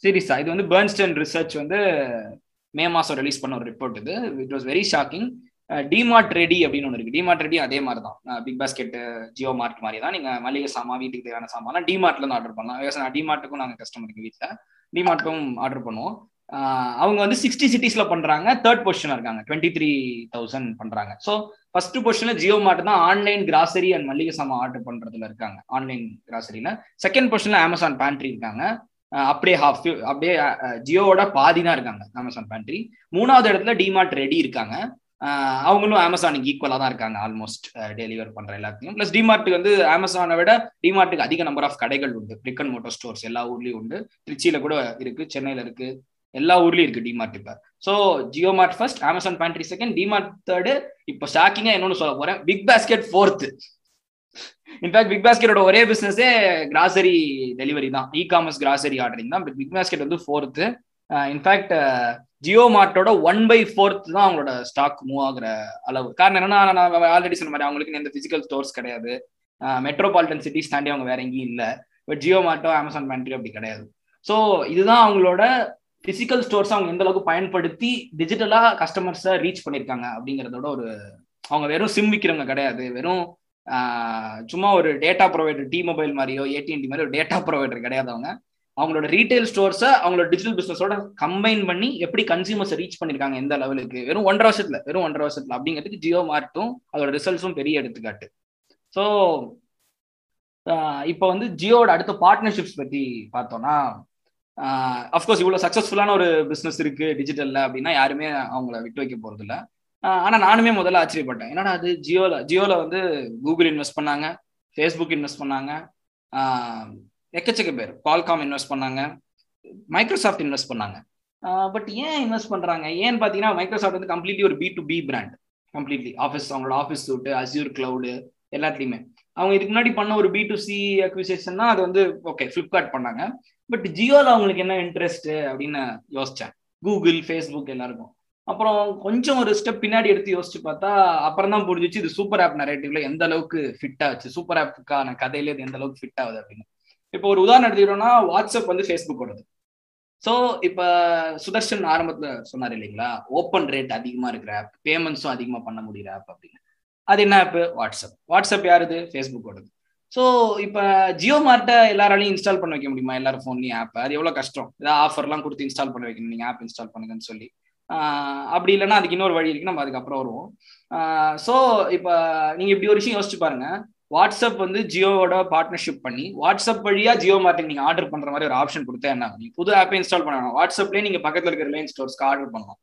சீரியஸா இது வந்து பேர்ன்ஸ்டன் ரிசர்ச் வந்து மே மாசம் ரிலீஸ் பண்ண ஒரு ரிப்போர்ட் இது. It was very shocking DMart Ready அப்படின்னு ஒன்று இருக்கு. டிமார்ட் ரெடி அதே மாதிரி தான் பிக் பாஸ்கெட் ஜியோ மார்ட் மாதிரி தான் நீங்கள் மளிகை சாமா வீட்டுக்கு தேவையான சாமான் டிமார்ட்ல இருந்து ஆர்டர் பண்ணலாம். டிமார்ட்டுக்கும் நாங்கள் கஸ்டமர் இருக்கு வீட்டில் டிமார்ட்டும் ஆர்டர் பண்ணுவோம். அவங்க வந்து சிக்ஸ்டி சிட்டிஸ்ல பண்றாங்க. தேர்ட் பொசிஷன் இருக்காங்க. டுவெண்ட்டி த்ரீ தௌசண்ட் பண்றாங்க ஸோ ஃபர்ஸ்ட் பொசிஷன்ல ஜியோ மார்ட் தான் ஆன்லைன் கிராசரி அண்ட் மளிகை சாமான் ஆர்டர் பண்றதுல இருக்காங்க. ஆன்லைன் கிராசரியில செகண்ட் பொசிஷன்ல அமேசான் பேண்ட்ரி இருக்காங்க. அப்படியே ஹாஃப் அப்படியே ஜியோவோட பாதி தான் இருக்காங்க. அமேசான் பேண்ட்ரி மூணாவது இடத்துல டிமார்ட் ரெடி இருக்காங்க. அவங்களும் அமேசானுக்கு ஈக்குவலாக தான் இருக்காங்க. ஆல்மோஸ்ட் டெலிவர் பண்ற எல்லாத்தையும் பிளஸ் டிமார்ட்டுக்கு வந்து அமேசானை விட டிமார்ட்டுக்கு அதிக நம்பர் ஆஃப் கடைகள் உண்டு. பிரிக் அண்ட் மோட்டர் ஸ்டோர்ஸ் எல்லா ஊர்லயும் உண்டு. திருச்சியில கூட இருக்கு சென்னையில இருக்கு. எல்லா ஊர்லயும் இருக்கு டிமார்ட் இப்ப. So Jio Mart first Amazon pantry second DMart third இப்போ ஷாக்கிங்கா என்னன்னு சொல்ல போறேன். Big basket fourth in fact big பாஸ்கெட்டோட ஒரே பிசினஸே கிராசரி டெலிவரி தான். இ காமர்ஸ் கிராசரி ஆர்டரிங் தான் பிக் பாஸ்கெட் வந்து ஃபோர்த்து இன்ஃபேக்ட் ஜியோ மார்ட்டோட ஒன் பை ஃபோர்த் தான் அவங்களோட ஸ்டாக் மூவ் ஆகுற அளவு. காரணம் என்னன்னா நான் ஆல்ரெடி சொன்ன மாதிரி அவங்களுக்கு எந்த பிசிக்கல் ஸ்டோர்ஸ் கிடையாது. Uh, மெட்ரோபாலிட்டன் சிட்டிஸ் தாண்டி அவங்க வேற எங்கேயும் இல்லை. பட் ஜியோ மார்ட்டோ அமேசான் பேண்ட்ரி அப்படி கிடையாது. ஸோ இதுதான் அவங்களோட பிசிக்கல் ஸ்டோர்ஸ் அவங்க எந்த அளவுக்கு பயன்படுத்தி டிஜிட்டலா கஸ்டமர்ஸை ரீச் பண்ணியிருக்காங்க அப்படிங்கிறதோட ஒரு அவங்க வெறும் சிம் விற்கிறவங்க கிடையாது. வெறும் சும்மா ஒரு டேட்டா ப்ரொவைடர் டி மொபைல் மாதிரியோ ஏடிஎன்டி மாதிரி ஒரு டேட்டா ப்ரொவைடர் கிடையாது அவங்க. அவங்களோட ரீட்டைல் ஸ்டோர்ஸை அவங்களோட டிஜிட்டல் பிசினஸோட கம்பைன் பண்ணி எப்படி கன்சியூமர்ஸை ரீச் பண்ணிருக்காங்க எந்த லெவலுக்கு? வெறும் ஒன்றரை வருஷத்துல வெறும் ஒன்றரை வருஷத்துல அப்படிங்கிறதுக்கு ஜியோ மார்ட்டும் அதோட ரிசல்ட்ஸும் பெரிய எடுத்துக்காட்டு. ஸோ இப்போ வந்து ஜியோட அடுத்த பார்ட்னர்ஷிப்ஸ் பத்தி பார்த்தோம்னா அஃப்கோர்ஸ் இவ்வளோ சக்ஸஸ்ஃபுல்லான ஒரு பிஸ்னஸ் இருக்கு டிஜிட்டல்ல அப்படின்னா யாருமே அவங்கள விட்டு வைக்க போறது இல்லை ஆனா நானுமே முதல்ல ஆச்சரியப்பட்டேன். என்னடா அது ஜியோல ஜியோல வந்து கூகுள் இன்வெஸ்ட் பண்ணாங்க ஃபேஸ்புக் இன்வெஸ்ட் பண்ணாங்க எக்கச்சக்க பேர் கால்காம் இன்வெஸ்ட் பண்ணாங்க மைக்ரோசாஃப்ட் இன்வெஸ்ட் பண்ணாங்க. பட் ஏன் இன்வெஸ்ட் பண்றாங்க? ஏன்னு பாத்தீங்கன்னா மைக்ரோசாஃப்ட் வந்து கம்ப்ளீட்லி ஒரு B to B brand completely office அவங்களோட ஆஃபீஸ் சூட்டு அசியூர் கிளவுடு எல்லாத்துலயுமே. அவங்க இதுக்கு முன்னாடி பண்ண ஒரு பி டு சி அக்விசேஷன்னா அது வந்து ஓகே ஃபிளிப்கார்ட் பண்ணாங்க. பட் ஜியோல அவங்களுக்கு என்ன இன்ட்ரெஸ்ட் அப்படின்னு யோசிச்சேன். கூகுள் ஃபேஸ்புக் எல்லாருக்கும். அப்புறம் கொஞ்சம் ஒரு ஸ்டெப் பின்னாடி எடுத்து யோசிச்சு பார்த்தா அப்புறம் தான் புரிஞ்சிச்சு இது சூப்பர் ஆப் நரேட்டிவ்ல எந்த அளவுக்கு ஃபிட் ஆச்சு. சூப்பர் ஆப்புக்கான கதையில இது எந்த அளவுக்கு ஃபிட் ஆகுது அப்படின்னு. இப்போ ஒரு உதாரணம் எடுத்துக்கிட்டோம்னா வாட்ஸ்அப் வந்து ஃபேஸ்புக் ஸோ இப்போ சுதர்ஷன் ஆரம்பத்தில் சொன்னார் இல்லைங்களா? ஓப்பன் ரேட் அதிகமாக இருக்கிற ஆப் பேமெண்ட்ஸும் அதிகமாக பண்ண முடியிற ஆப் அப்படின்னு. அது என்ன ஆப் வாட்ஸ்அப் வாட்ஸ்அப் யாருது? ஃபேஸ்புக்கோடது ஸோ இப்போ ஜியோ மார்ட்டை எல்லாராலையும் இன்ஸ்டால் பண்ண வைக்க முடியுமா? எல்லாரும் ஃபோன்லையும் ஆப் அது எவ்வளோ கஷ்டம்? ஏதாவது ஆஃபர்லாம் கொடுத்து இன்ஸ்டால் பண்ண வைக்கணும். நீங்கள் ஆப் இன்ஸ்டால் பண்ணுங்கன்னு சொல்லி. அப்படி இல்லைன்னா அதுக்கு இன்னொரு வழி இருக்கு. நம்ம அதுக்கப்புறம் வருவோம். ஸோ இப்போ நீங்கள் இப்படி ஒரு விஷயம் யோசிச்சு பாருங்க. வாட்ஸ்அப் வந்து ஜியோவோட பார்ட்னர்ஷிப் பண்ணி வாட்ஸ்அப் வழியா ஜியோ மார்க்கெட் நீங்க ஆர்டர் பண்ற மாதிரி ஒரு ஆப்ஷன் கொடுத்தா என்ன நீங்க புது ஆப்பை இன்ஸ்டால் பண்ணணும் வாட்ஸ்அப்லேயே நீங்க பக்கத்தில் இருக்கிற ரிலையன்ஸ் ஸ்டோர்ஸ்க்கு ஆர்டர் பண்ணலாம்.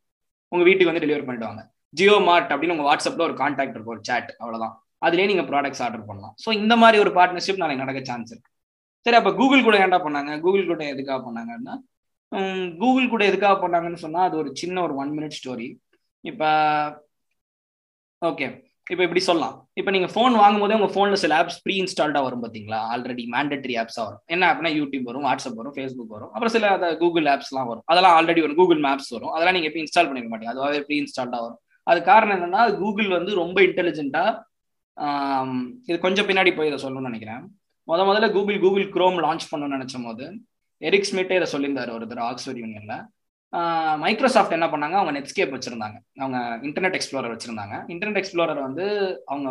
உங்க வீட்டுக்கு வந்து டெலிவரி பண்ணிடுவாங்க. ஜியோ மார்ட் அப்படின்னு உங்க வாட்ஸ்அப்ல ஒரு கான்டாக்ட் இருக்கும் ஒரு சாட் அவ்வளவுதான். அதுலயே நீங்க ப்ராடக்ட்ஸ் ஆர்டர் பண்ணலாம். ஸோ இந்த மாதிரி ஒரு பார்ட்னர்ஷிப் நாளைக்கு நடக்க சான்ஸ் இருக்கு. சரி அப்ப கூகுள் கூட ஏன்டா பண்ணாங்க? கூகுள் கூட எதுக்காக பண்ணாங்கன்னா கூகுள் கூட எதுக்காக பண்ணாங்கன்னு சொன்னா அது ஒரு சின்ன ஒரு ஒன் மினிட் ஸ்டோரி இப்ப ஓகே இப்போ இப்படி சொல்லலாம். இப்போ நீங்க ஃபோன் வாங்கும் போதே உங்க ஃபோனில் சில ஆப்ஸ் ப்ரீ இன்ஸ்டால்டா வரும் பாத்தீங்களா? ஆல்ரெடி மேண்டட்ரி ஆப்ஸா வரும். என்ன ஆப்னா யூடியூப் வரும் வாட்ஸ்அப் வரும் ஃபேஸ்புக் வரும். அப்புறம் சில கூகுள் ஆப்ஸ்லாம் வரும். அதெல்லாம் ஆல்ரெடி வரும் கூகுள் மேப்ஸ் வரும். அதெல்லாம் நீங்க எப்படி இன்ஸ்டால் பண்ணிக்க மாட்டீங்க. அதுவாகவே ப்ரீ இன்ஸ்டால்டா வரும். அது காரணம் என்னன்னா கூகுள் வந்து ரொம்ப இன்டெலிஜென்ட்டா இது கொஞ்சம் பின்னாடி போய் இதை சொல்லணும்னு நினைக்கிறேன். முத முதல்ல கூகுள் கூகுள் குரோம் லான்ச் பண்ணணும்னு நினைச்சும் போது எரிக் ஸ்மிட்டே இதை சொல்லியிருந்தாரு ஒருத்தர் ஆக்ஸ்ஃபோர்ட் யூனியன்ல. மைக்ரோசாஃப்ட் என்ன பண்ணாங்க? அவங்க நெட்ஸ்கேப் வச்சிருந்தாங்க. அவங்க இன்டர்நெட் எக்ஸ்ப்ளோரர் வச்சிருந்தாங்க. இன்டர்நெட் எக்ஸ்ப்ளோரர் வந்து அவங்க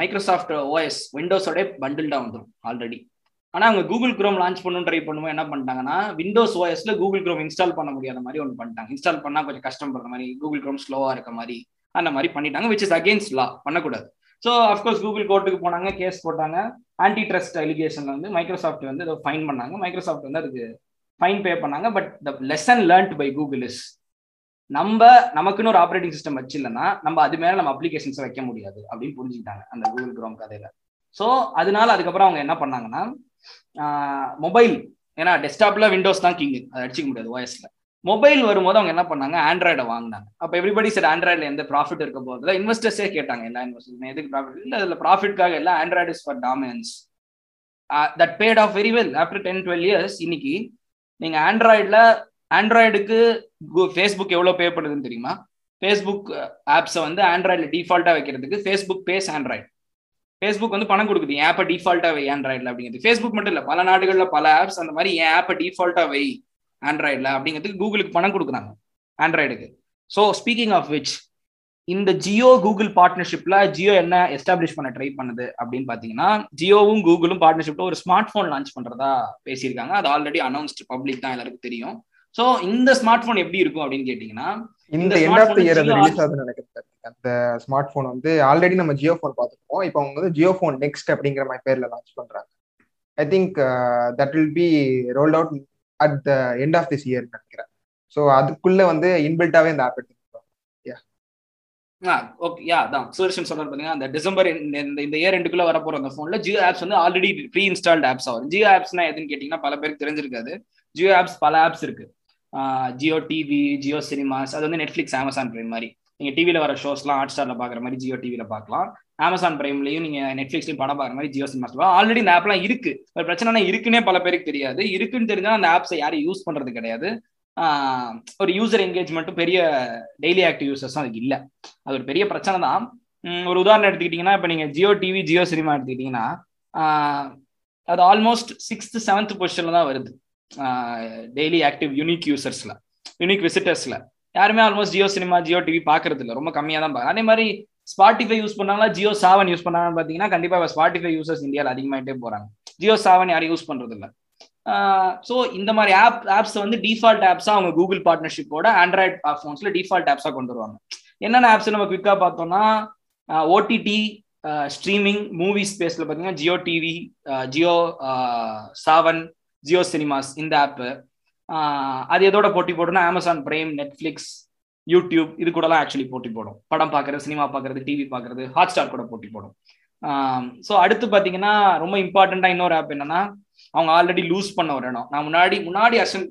மைக்ரோசாஃப்ட் ஓஎஸ் விண்டோஸோட பண்டில்டா வந்துடும் ஆல்ரெடி ஆனா அவங்க கூகுள் குரோம் லான்ச் பண்ணணும் ட்ரை பண்ணுவோம் என்ன பண்ணிட்டாங்கன்னா விண்டோஸ் ஓஎஸ்ல கூகுள் குரோம் இன்ஸ்டால் பண்ண முடியாத மாதிரி ஒன்று பண்ணிட்டாங்க. இன்ஸ்டால் பண்ணா கொஞ்சம் கஷ்டம் பண்ற மாதிரி கூகுள் குரோம் ஸ்லோவா இருக்க மாதிரி அந்த மாதிரி பண்ணிட்டாங்க விச் இஸ் அகேன்ஸ்ட் லா பண்ணக்கூடாது. ஸோ அஃப்கோர்ஸ் கூகுள் கோர்ட்டுக்கு போனாங்க கேஸ் போட்டாங்க. ஆன்டி ட்ரஸ்ட் அலிகேஷன்ல வந்து மைக்ரோசாஃப்ட் வந்து அதை ஃபைன் பண்ணாங்க. மைக்ரோசாஃப்ட் வந்து அதுக்கு ஃபைன் பே பண்ணாங்க. But the lesson learnt by Google is நம்ம நமக்குன்னு ஒரு ஆப்ரேட்டிங் சிஸ்டம் வச்சில்லன்னா நம்ம அது மேல நம்ம அப்ளிகேஷன்ஸை வைக்க முடியாது அப்படின்னு புரிஞ்சுக்கிட்டாங்க அந்த கூகுள் குரோம் கதையில. ஸோ அதனால அதுக்கப்புறம் அவங்க என்ன பண்ணாங்கன்னா மொபைல். ஏன்னா டெஸ்க்டாப்ல விண்டோஸ் தான் கிங் அதை அடிச்சிக்க முடியாது ஓஎஸ்ல மொபைல் வரும்போது அவங்க என்ன பண்ணாங்க? ஆண்ட்ராய்டை வாங்கினாங்க. அப்போ எவ்ரிபடி சார் ஆண்ட்ராய்டில் எந்த ப்ராஃபிட் இருக்க போகிறது இன்வெஸ்டர்ஸே கேட்டாங்க எல்லா இன்வெஸ்டர்ஸ் எதுக்கு ப்ராஃபிட் இல்லை அதில் ப்ராஃபிட்காக எல்லாம் Android is for dominance that paid off very well after ten twelve years இன்னைக்கு நீங்க ஆண்ட்ராய்டில் ஆண்ட்ராய்டுக்கு ஃபேஸ்புக் எவ்வளோ பே பண்ணுதுன்னு தெரியுமா? ஃபேஸ்புக் ஆப்ஸை வந்து ஆண்ட்ராய்டில் டிஃபால்ட்டாக வைக்கிறதுக்கு ஃபேஸ்புக் பேஸ் ஆண்ட்ராய்டு ஃபேஸ்புக் வந்து பணம் கொடுக்குது. என் ஆப்பை டிஃபால்ட்டா வை ஆண்ட்ராய்டில் அப்படிங்கிறது. ஃபேஸ்புக் மட்டும் இல்லை பல நாடுகளில் பல ஆப்ஸ் அந்த மாதிரி என் ஆப்பை டிஃபால்ட்டாக வை ஆண்ட்ராய்டில் அப்படிங்கிறதுக்கு கூகுளுக்கு பணம் கொடுக்குறாங்க ஆண்ட்ராய்டுக்கு ஸோ ஸ்பீக்கிங் ஆஃப் விச் இந்த ஜியோ கூகுள் பார்ட்னர்ஷிப்ல ஜியோ என்ன எஸ்டாப்ளிஷ் பண்ண ட்ரை பண்ணுது அப்படின்னு பாத்தீங்கன்னா ஜியோவும் கூகுளும் பார்ட்னர்ஷிப்ல ஒரு ஸ்மார்ட் போன் லான்ச் பண்றதா பேசியிருக்காங்க. அது ஆல்ரெடி அனௌன்ஸ்ட் பப்ளிக் தான் எல்லாருக்கும் தெரியும். ஸோ இந்த ஸ்மார்ட் போன் எப்படி இருக்கும் அப்படின்னு கேட்டீங்கன்னா இந்த எண்ட் ஆஃப் த இயர் அது ரிலீஸ் ஆகுதுன்னு நினைக்கிறேன் அந்த ஸ்மார்ட் போன் வந்து ஆல்ரெடி நம்ம ஜியோ போன் பார்த்துருக்கோம். இப்போ அவங்க வந்து ஜியோ போன் நெக்ஸ்ட் அப்படிங்கிற மாதிரி பேர்ல லான்ச் பண்றாங்க. I think that will be rolled out at the end of this year நினைக்கிறேன். ஸோ அதுக்குள்ள வந்து இன்பில்ட்டாவே இந்த ஆப் எடுத்து ஓகே யா அதான். சுதர்ஷன் சொல்றது பாத்தீங்கன்னா அந்த டிசம்பர் இந்த இந்த இயர் ரெண்டுக்குள்ள வர போற அந்த போன்ல ஜியோ ஆப்ஸ் வந்து ஆல்ரெடி ப்ரீ இன்ஸ்டால்ட் ஆப்ஸ் ஆகும் ஜியோ ஆப்ஸ்னா எதுன்னு கேட்டீங்கன்னா பல பேருக்கு தெரிஞ்சிருக்காது. ஜியோ ஆப்ஸ் பல ஆப்ஸ் இருக்கு. ஜியோ டிவி ஜியோ சினிமாஸ் அது வந்து நெட்ஃபிளிக்ஸ் அமேசான் பிரைம் மாதிரி. நீங்க டிவியில் வர ஷோஸ்லாம் ஹாட் ஸ்டாரில் பார்க்குற மாதிரி ஜியோ டிவியில் பார்க்கலாம் அமேசான் பிரைம்லையும் நீங்கள் நெட்ஃப்ளிக்ஸ்லையும் படம் பார்க்குற மாதிரி ஜியோ சினிமாஸ் ஆல்ரெடி இந்த ஆப்லாம் இருக்கு. ஒரு பிரச்சனை இருக்குன்னே பல பேருக்கு தெரியாது. இருக்குன்னு தெரிஞ்சால் அந்த ஆப்ஸை யாரும் யூஸ் பண்றது கிடையாது. ஒரு யூசர் என்கேஜ்மெண்ட்டும் பெரிய டெய்லி ஆக்டிவ் யூசர்ஸ் அதுக்கு இல்லை. அது ஒரு பெரிய பிரச்சனை தான். ஒரு உதாரணம் எடுத்துக்கிட்டிங்கன்னா இப்போ நீங்கள் ஜியோ டிவி ஜியோ சினிமா எடுத்துக்கிட்டிங்கன்னா அது ஆல்மோஸ்ட் சிக்ஸ்த் செவன்த் பொசிஷனில் தான் வருது. டெய்லி ஆக்டிவ் யூனிக் யூசர்ஸ்ல யூனிக் விசிட்டர்ஸ்ல யாருமே almost Jio cinema Jio TV பாக்குறது இல்லை ரொம்ப கம்மியாக தான் அதே மாதிரி ஸ்பாட்டிஃபை யூஸ் பண்ணாங்களா ஜியோ சாவன் யூஸ் பண்ணாங்கன்னு பார்த்தீங்கன்னா கண்டிப்பாக ஸ்பாட்டிஃபை யூசர்ஸ் இந்தியாவில் அதிகமாகிட்டே போகிறாங்க ஜியோ சாவன் யாரும் யூஸ் பண்ணுறது இல்லை. ஸோ இந்த மாதிரி ஆப் ஆப்ஸ் வந்து டிஃபால்ட் ஆப்ஸா அவங்க கூகுள் பார்ட்னர்ஷிப்போட ஆண்ட்ராய்ட் ஃபோன்ஸ்ல டிஃபால்ட் ஆப்ஸா கொண்டு வருவாங்க. என்னென்ன ஆப்ஸ் நம்ம குவிக்கா பார்த்தோம்னா ஓடிடி ஸ்ட்ரீமிங் மூவி ஸ்பேஸ்ல பார்த்தீங்கன்னா ஜியோ டிவி ஜியோ சாவன் ஜியோ சினிமாஸ் இந்த ஆப்பு அது எதோட போட்டி போடும்னா அமேசான் பிரைம் நெட்ஃப்ளிக்ஸ் யூடியூப் இது கூடலாம் ஆக்சுவலி போட்டி போடும். படம் பார்க்கறது சினிமா பார்க்கறது டிவி பார்க்கறது ஹாட் ஸ்டார் கூட போட்டி போடும். ஸோ அடுத்து பார்த்தீங்கன்னா ரொம்ப இம்பார்ட்டண்டா இன்னொரு ஆப் என்னன்னா அவங்க ஆல்ரெடி லூஸ் பண்ண ஒரு இடம். நான் முன்னாடி முன்னாடி அர்ஷன்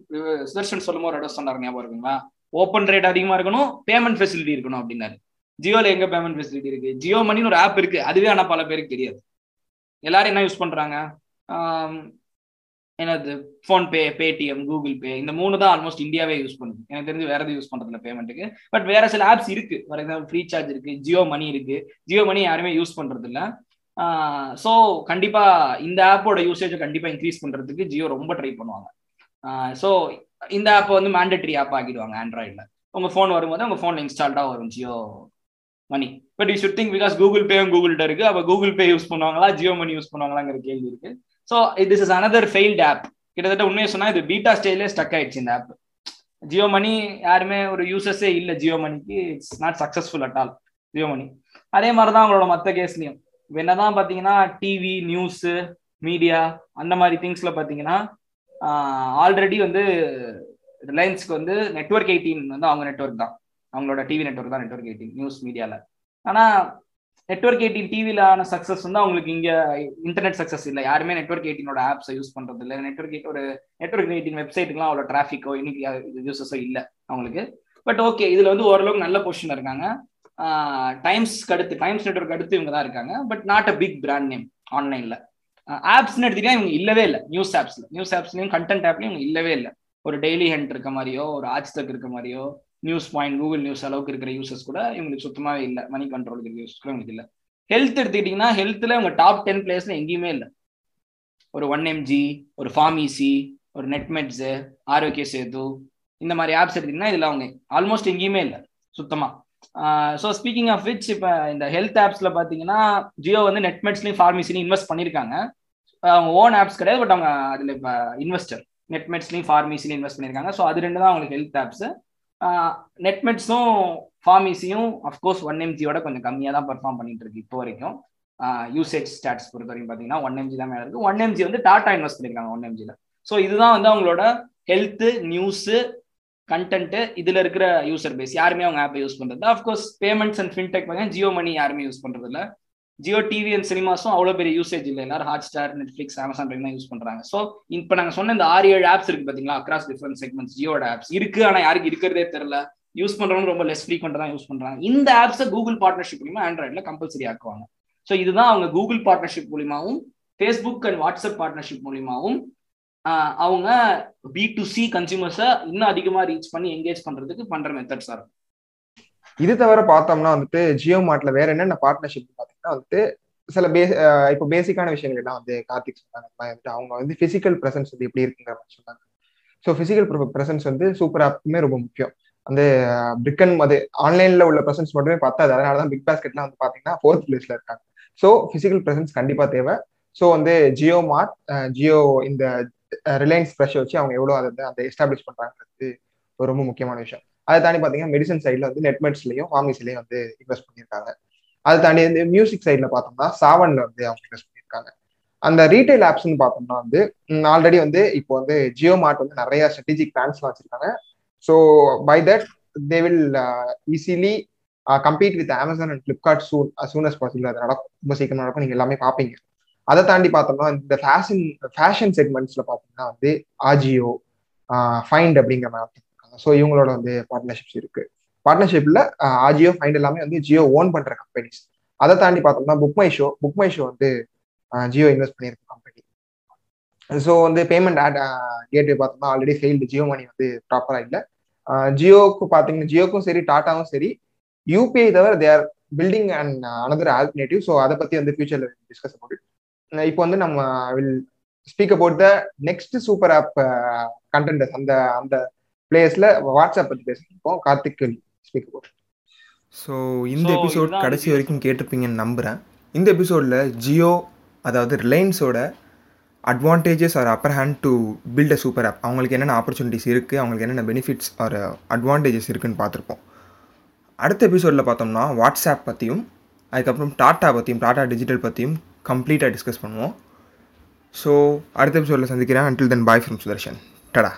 சுதர்ஷன் சொல்லும் ஒரு இடம் சொன்னார் ஞாபகம் இருக்குங்களா? ஓப்பன் ரேட் அதிகமா இருக்கணும் பேமெண்ட் ஃபெசிலிட்டி இருக்கணும் அப்படின்னாரு. ஜியோல எங்க பேமெண்ட் ஃபெசிலிட்டி இருக்கு? ஜியோ மணின்னு ஒரு ஆப் இருக்கு. அதுவே ஆனால் பல பேருக்கு தெரியாது. எல்லாரும் என்ன யூஸ் பண்றாங்க? என்னது? ஃபோன்பே பேடிஎம் கூகுள் பே இந்த மூணு தான் ஆல்மோஸ்ட் இந்தியாவே யூஸ் பண்ணுது. எனக்கு தெரிஞ்சு வேற எதுவும் யூஸ் பண்றதுல பேமெண்ட்டுக்கு பட் வேற சில ஆப்ஸ் இருக்கு. ஃபார் எக்ஸாம்பிள் ஃப்ரீ சார்ஜ் இருக்கு ஜியோ மணி இருக்கு. ஜியோ மணி யாருமே யூஸ் பண்றது இல்லை ஸோ கண்டிப்பா இந்த ஆப்போட யூசேஜை கண்டிப்பா இன்க்ரீஸ் பண்றதுக்கு ஜியோ ரொம்ப ட்ரை பண்ணுவாங்க. ஸோ இந்த ஆப்பை வந்து மேண்டட்ரி ஆப் ஆக்கிடுவாங்க ஆண்ட்ராய்டில் உங்க ஃபோன் வரும்போது உங்க ஃபோன் இன்ஸ்டால்டா வரும் Jio money but you should think because Google பேவும் கூகுள்கிட்ட இருக்கு. அப்போ கூகுள் பே யூஸ் பண்ணுவாங்களா? ஜியோ மணி யூஸ் பண்ணுவாங்களாங்கிற கேள்வி இருக்கு. So this is another failed app கிட்டத்தட்ட உண்மையை சொன்னா இது பீட்டா ஸ்டேஜ்லேயே ஸ்டக் ஆயிடுச்சு இந்த ஆப் ஜியோ மணி யாருமே ஒரு யூசர்ஸே இல்லை ஜியோ மணிக்கு it's not successful at all Jio money அதே மாதிரி தான் அவங்களோட மற்ற கேஸ்லையும் என்னதான் பார்த்தீங்கன்னா டிவி நியூஸு மீடியா அந்த மாதிரி திங்ஸ்ல பார்த்தீங்கன்னா ஆல்ரெடி வந்து ரிலையன்ஸ்க்கு வந்து நெட்ஒர்க் எயிட்டீன் வந்து அவங்க நெட்ஒர்க் தான். அவங்களோட டிவி நெட்ஒர்க் தான் நெட்ஒர்க் எயிட்டீன் நியூஸ் மீடியாவில் ஆனால் நெட்ஒர்க் எயிட்டீன் டிவியிலான சக்ஸஸ் வந்து அவங்களுக்கு இங்கே இன்டர்நெட் சக்ஸஸ் இல்லை. யாருமே நெட்ஒர்க் எயிட்டினோட ஆப்ஸை யூஸ் பண்ணுறது இல்லை. நெட்ஒர்க் எயிட் ஒரு நெட்ஒர்க் எயிட்டின் வெப்சைட்டுக்குலாம் அவ்வளோ டிராஃபிக்கோ இன்னைக்கு யூசஸோ இல்லை அவங்களுக்கு. பட் ஓகே இதில் வந்து ஓரளவுக்கு நல்ல பொசிஷன் இருக்காங்க. டைம்ஸ்க்கு அடுத்து டைம்ஸ் நெட்ஒர்க் அடுத்து இவங்க தான் இருக்காங்க. But not a big brand name ஆன்லைனில் ஆப்ஸ்னு எடுத்தீங்கன்னா இவங்க இல்லவே இல்லை. நியூஸ் ஆப்ஸில் நியூஸ் ஆப்ஸ்லையும் கண்டென்ட் ஆப்லையும் இவங்க இல்லவே இல்லை. ஒரு டெய்லி ஹெண்ட் இருக்க மாதிரியோ ஒரு ஆஜ்தக் இருக்க மாதிரியோ நியூஸ் பாயிண்ட் கூகுள் நியூஸ் அளவுக்கு இருக்கிற யூசர்ஸ் கூட இவங்களுக்கு சுத்தமாகவே இல்லை. மணி கண்ட்ரோல் இருக்கிற யூஸ் கூட இவங்களுக்கு இல்லை. ஹெல்த் எடுத்துக்கிட்டிங்கன்னா ஹெல்த்தில் உங்கள் டாப் டென் பிளேஸ்ல எங்கேயுமே இல்லை. ஒரு ஒன் எம்ஜி ஒரு ஃபார்மிசி ஒரு நெட்மெட்ஸு ஆரோக்கிய சேது இந்த மாதிரி ஆப்ஸ் எடுத்திங்கன்னா இதில் அவங்க ஆல்மோஸ்ட் எங்கேயுமே இல்லை. சுத்தமாக ஸோ ஸ்பீக்கிங் ஆஃப் விச் இப்போ இந்த ஹெல்த் ஆப்ஸில் பார்த்தீங்கன்னா ஜியோ வந்து நெட்மெட்ஸ்லையும் ஃபார்மசிலையும் இன்வெஸ்ட் பண்ணியிருக்காங்க. அவங்க ஓன் ஆப்ஸ் கிடையாது பட் அவங்க அதில் இப்போ இன்வெஸ்டர் நெட்மெட்ஸ்லையும் ஃபார்மசிலையும் இன்வெஸ்ட் பண்ணியிருக்காங்க. ஸோ அது ரெண்டு தான் அவங்களுக்கு ஹெல்த் ஆப்ஸு நெட்மெட்ஸும் ஃபார்மசியும் அஃப்கோர்ஸ் ஒன் எம்ஜியோட கொஞ்சம் கம்மியாக தான் பர்ஃபார்ம் பண்ணிட்டு இருக்கு இப்போ வரைக்கும். யூசேஜ் ஸ்டாட்ஸ் பொறுத்த வரைக்கும் பார்த்தீங்கன்னா ஒன் எம்ஜி தான் மேலே இருக்கு. ஒன் எம்ஜி வந்து டாட்டா இன்வெஸ்ட் பண்ணிருக்காங்க ஒன் எம்ஜியில் ஸோ இதுதான் வந்து அவங்களோட ஹெல்த்து நியூஸு கண்டென்ட்டு இதுல இருக்கிற யூசர் பேஸ் யாருமே அவங்க ஆப்பை யூஸ் பண்றது அஃப்கோர்ஸ் பேமெண்ட்ஸ் அண்ட் ஃபின்டெக் பார்த்தீங்கன்னா ஜியோ மணி யாருமே யூஸ் பண்றது இல்ல ஜியோ டிவி அண்ட் சினிமாஸும் அவ்வளோ பெரிய யூசேஜ் இல்லை. எல்லாரும் ஹாட் ஸ்டார் நெட்ஃபிளிக்ஸ் அமேசான் தான் யூஸ் பண்றாங்க. ஸோ இப்போ நாங்கள் சொன்ன இந்த ஆறு ஏழு ஆப்ஸ் இருக்கு பார்த்தீங்களா அக்ராஸ் டிஃப்ரெண்ட் செக்மெண்ட்ஸ் ஜியோட ஆப்ஸ் இருக்கு ஆனால் யாருக்கு இருக்கிறதே தெரியல. யூஸ் பண்றவங்க ரொம்ப லெஸ் ஃப்ரீக்வெண்ட் தான் யூஸ் பண்றாங்க. இந்த ஆப்ஸை கூகுள் பார்ட்னர்ஷிப் மூலியமா ஆண்ட்ராய்டில் கம்பல்சரி ஆக்குவாங்க. ஸோ இதுதான் அவங்க கூகுள் பார்ட்னர்ஷிப் மூலியமாவும் ஃபேஸ்புக் அண்ட் வாட்ஸ்அப் பார்ட்னர்ஷிப் மூலியமாவும் அவங்க பி டு சி கன்சியூமர்ஸை இன்னும் அதிகமாக ரீச் பண்ணி என்கேஜ் பண்றதுக்கு பண்ற மெத்தட்ஸாக இருக்கும். இது தவிர பார்த்தோம்னா வந்துட்டு ஜியோ மார்ட்ல வேற என்னென்ன பார்ட்னர்ஷிப் வந்துட்டு சில பே இப்போ பேசிக்கான விஷயங்கள் எல்லாம் வந்து கார்த்திக் சொன்னாங்க. வந்துட்டு அவங்க வந்து பிசிக்கல் ப்ரெசன்ஸ் வந்து எப்படி இருக்குங்கிற மாதிரி சொன்னாங்க. ஸோ பிசிக்கல் ப்ரெசன்ஸ் வந்து சூப்பர் ஆப்புமே ரொம்ப முக்கியம். வந்து பிரிக்கன் அது ஆன்லைன்ல உள்ள ப்ரெசன்ஸ் மட்டுமே பார்த்தாது. அதனால தான் பிக் பாஸ்கெட்லாம் வந்து பார்த்தீங்கன்னா ஃபோர்த் பிளேஸ்ல இருக்காங்க. ஸோ பிசிக்கல் ப்ரெசன்ஸ் கண்டிப்பா தேவை. ஸோ வந்து ஜியோ மார்ட் ஜியோ இந்த ரிலையன்ஸ் ஃப்ரெஷ் வச்சு அவங்க எவ்வளோ அதை அந்த எஸ்டாப்ளிஷ் பண்ணுறாங்கிறது ரொம்ப முக்கியமான விஷயம். அதை தாண்டி பார்த்தீங்கன்னா மெடிசன் சைடில் வந்து நெட்மெட்ஸ்லையும் ஃபார்மசிலையும் வந்து இன்வெஸ்ட் பண்ணியிருக்காங்க. அதை தாண்டி வந்து மியூசிக் சைடில் பார்த்தோம்னா சாவன்ல வந்து அவங்க இன்வெஸ்ட் பண்ணியிருக்காங்க. அந்த ரீட்டைல் ஆப்ஸ்னு பார்த்தோம்னா வந்து ஆல்ரெடி வந்து இப்போ வந்து ஜியோ மார்ட் வந்து நிறைய ஸ்ட்ராட்டஜிக் பிளான்ஸ்லாம் வச்சிருக்காங்க. So by that they will easily compete with Amazon and Flipkart soon soon as possible அது நடக்கும். ரொம்ப சீக்கிரம் நடக்கும். நீங்கள் எல்லாமே பார்ப்பீங்க. அதை தாண்டி பார்த்தோம்னா இந்த ஃபேஷன் ஃபேஷன் செக்மெண்ட்ஸ்ல பார்த்தீங்கன்னா வந்து ஆஜியோ ஃபைண்ட் uh, அப்படிங்கிற மாதிரி இருக்காங்க ஸோ இவங்களோட வந்து பார்ட்னர்ஷிப்ஸ் இருக்குது பார்ட்னர்ஷிப்ல ஆஜியோ ஃபைண்ட் எல்லாமே வந்து ஜியோ ஓன் பண்ற கம்பெனிஸ் அதை தாண்டி பார்த்தோம்னா book my show book my show வந்து ஜியோ இன்வெஸ்ட் பண்ணியிருக்க கம்பெனி ஸோ வந்து பேமெண்ட் ஆட் கேட்வே பார்த்தோம்னா ஆல்ரெடி ஃபெயில்டு ஜியோ மணி வந்து ப்ராப்பராக இல்லை. ஜியோக்கு பார்த்தீங்கன்னா ஜியோக்கும் சரி டாட்டாவும் சரி யூபிஐ தவிர there building and another alternative so அதை பற்றி வந்து ஃபியூச்சரில் டிஸ்கஸ் அபவுட் இப்போ வந்து நம்ம will speak about the next super app content அந்த அந்த பிளேஸில் வாட்ஸ்அப் பற்றி பேசியிருக்கோம் கார்த்திக் ஸ்பீக் அபவுட் ஸோ இந்த எபிசோட் கடைசி வரைக்கும் கேட்டிருப்பீங்கன்னு நம்புகிறேன் இந்த எபிசோடில் ஜியோ அதாவது ரிலையன்ஸோட advantages are upper hand to build a super app அவங்களுக்கு என்னென்ன ஆப்பர்ச்சுனிட்டிஸ் இருக்குது அவங்களுக்கு என்னென்ன பெனிஃபிட்ஸ் ஆர் அட்வான்டேஜஸ் இருக்குன்னு பார்த்துருப்போம். அடுத்த எபிசோடில் பார்த்தோம்னா வாட்ஸ்அப் பற்றியும் அதுக்கப்புறம் டாட்டா பற்றியும் டாட்டா டிஜிட்டல் பற்றியும் கம்ப்ளீட்டாக டிஸ்கஸ் பண்ணுவோம். ஸோ அடுத்த எபிசோடில் சந்திக்கிறேன். Until then bye from Sudarshan tata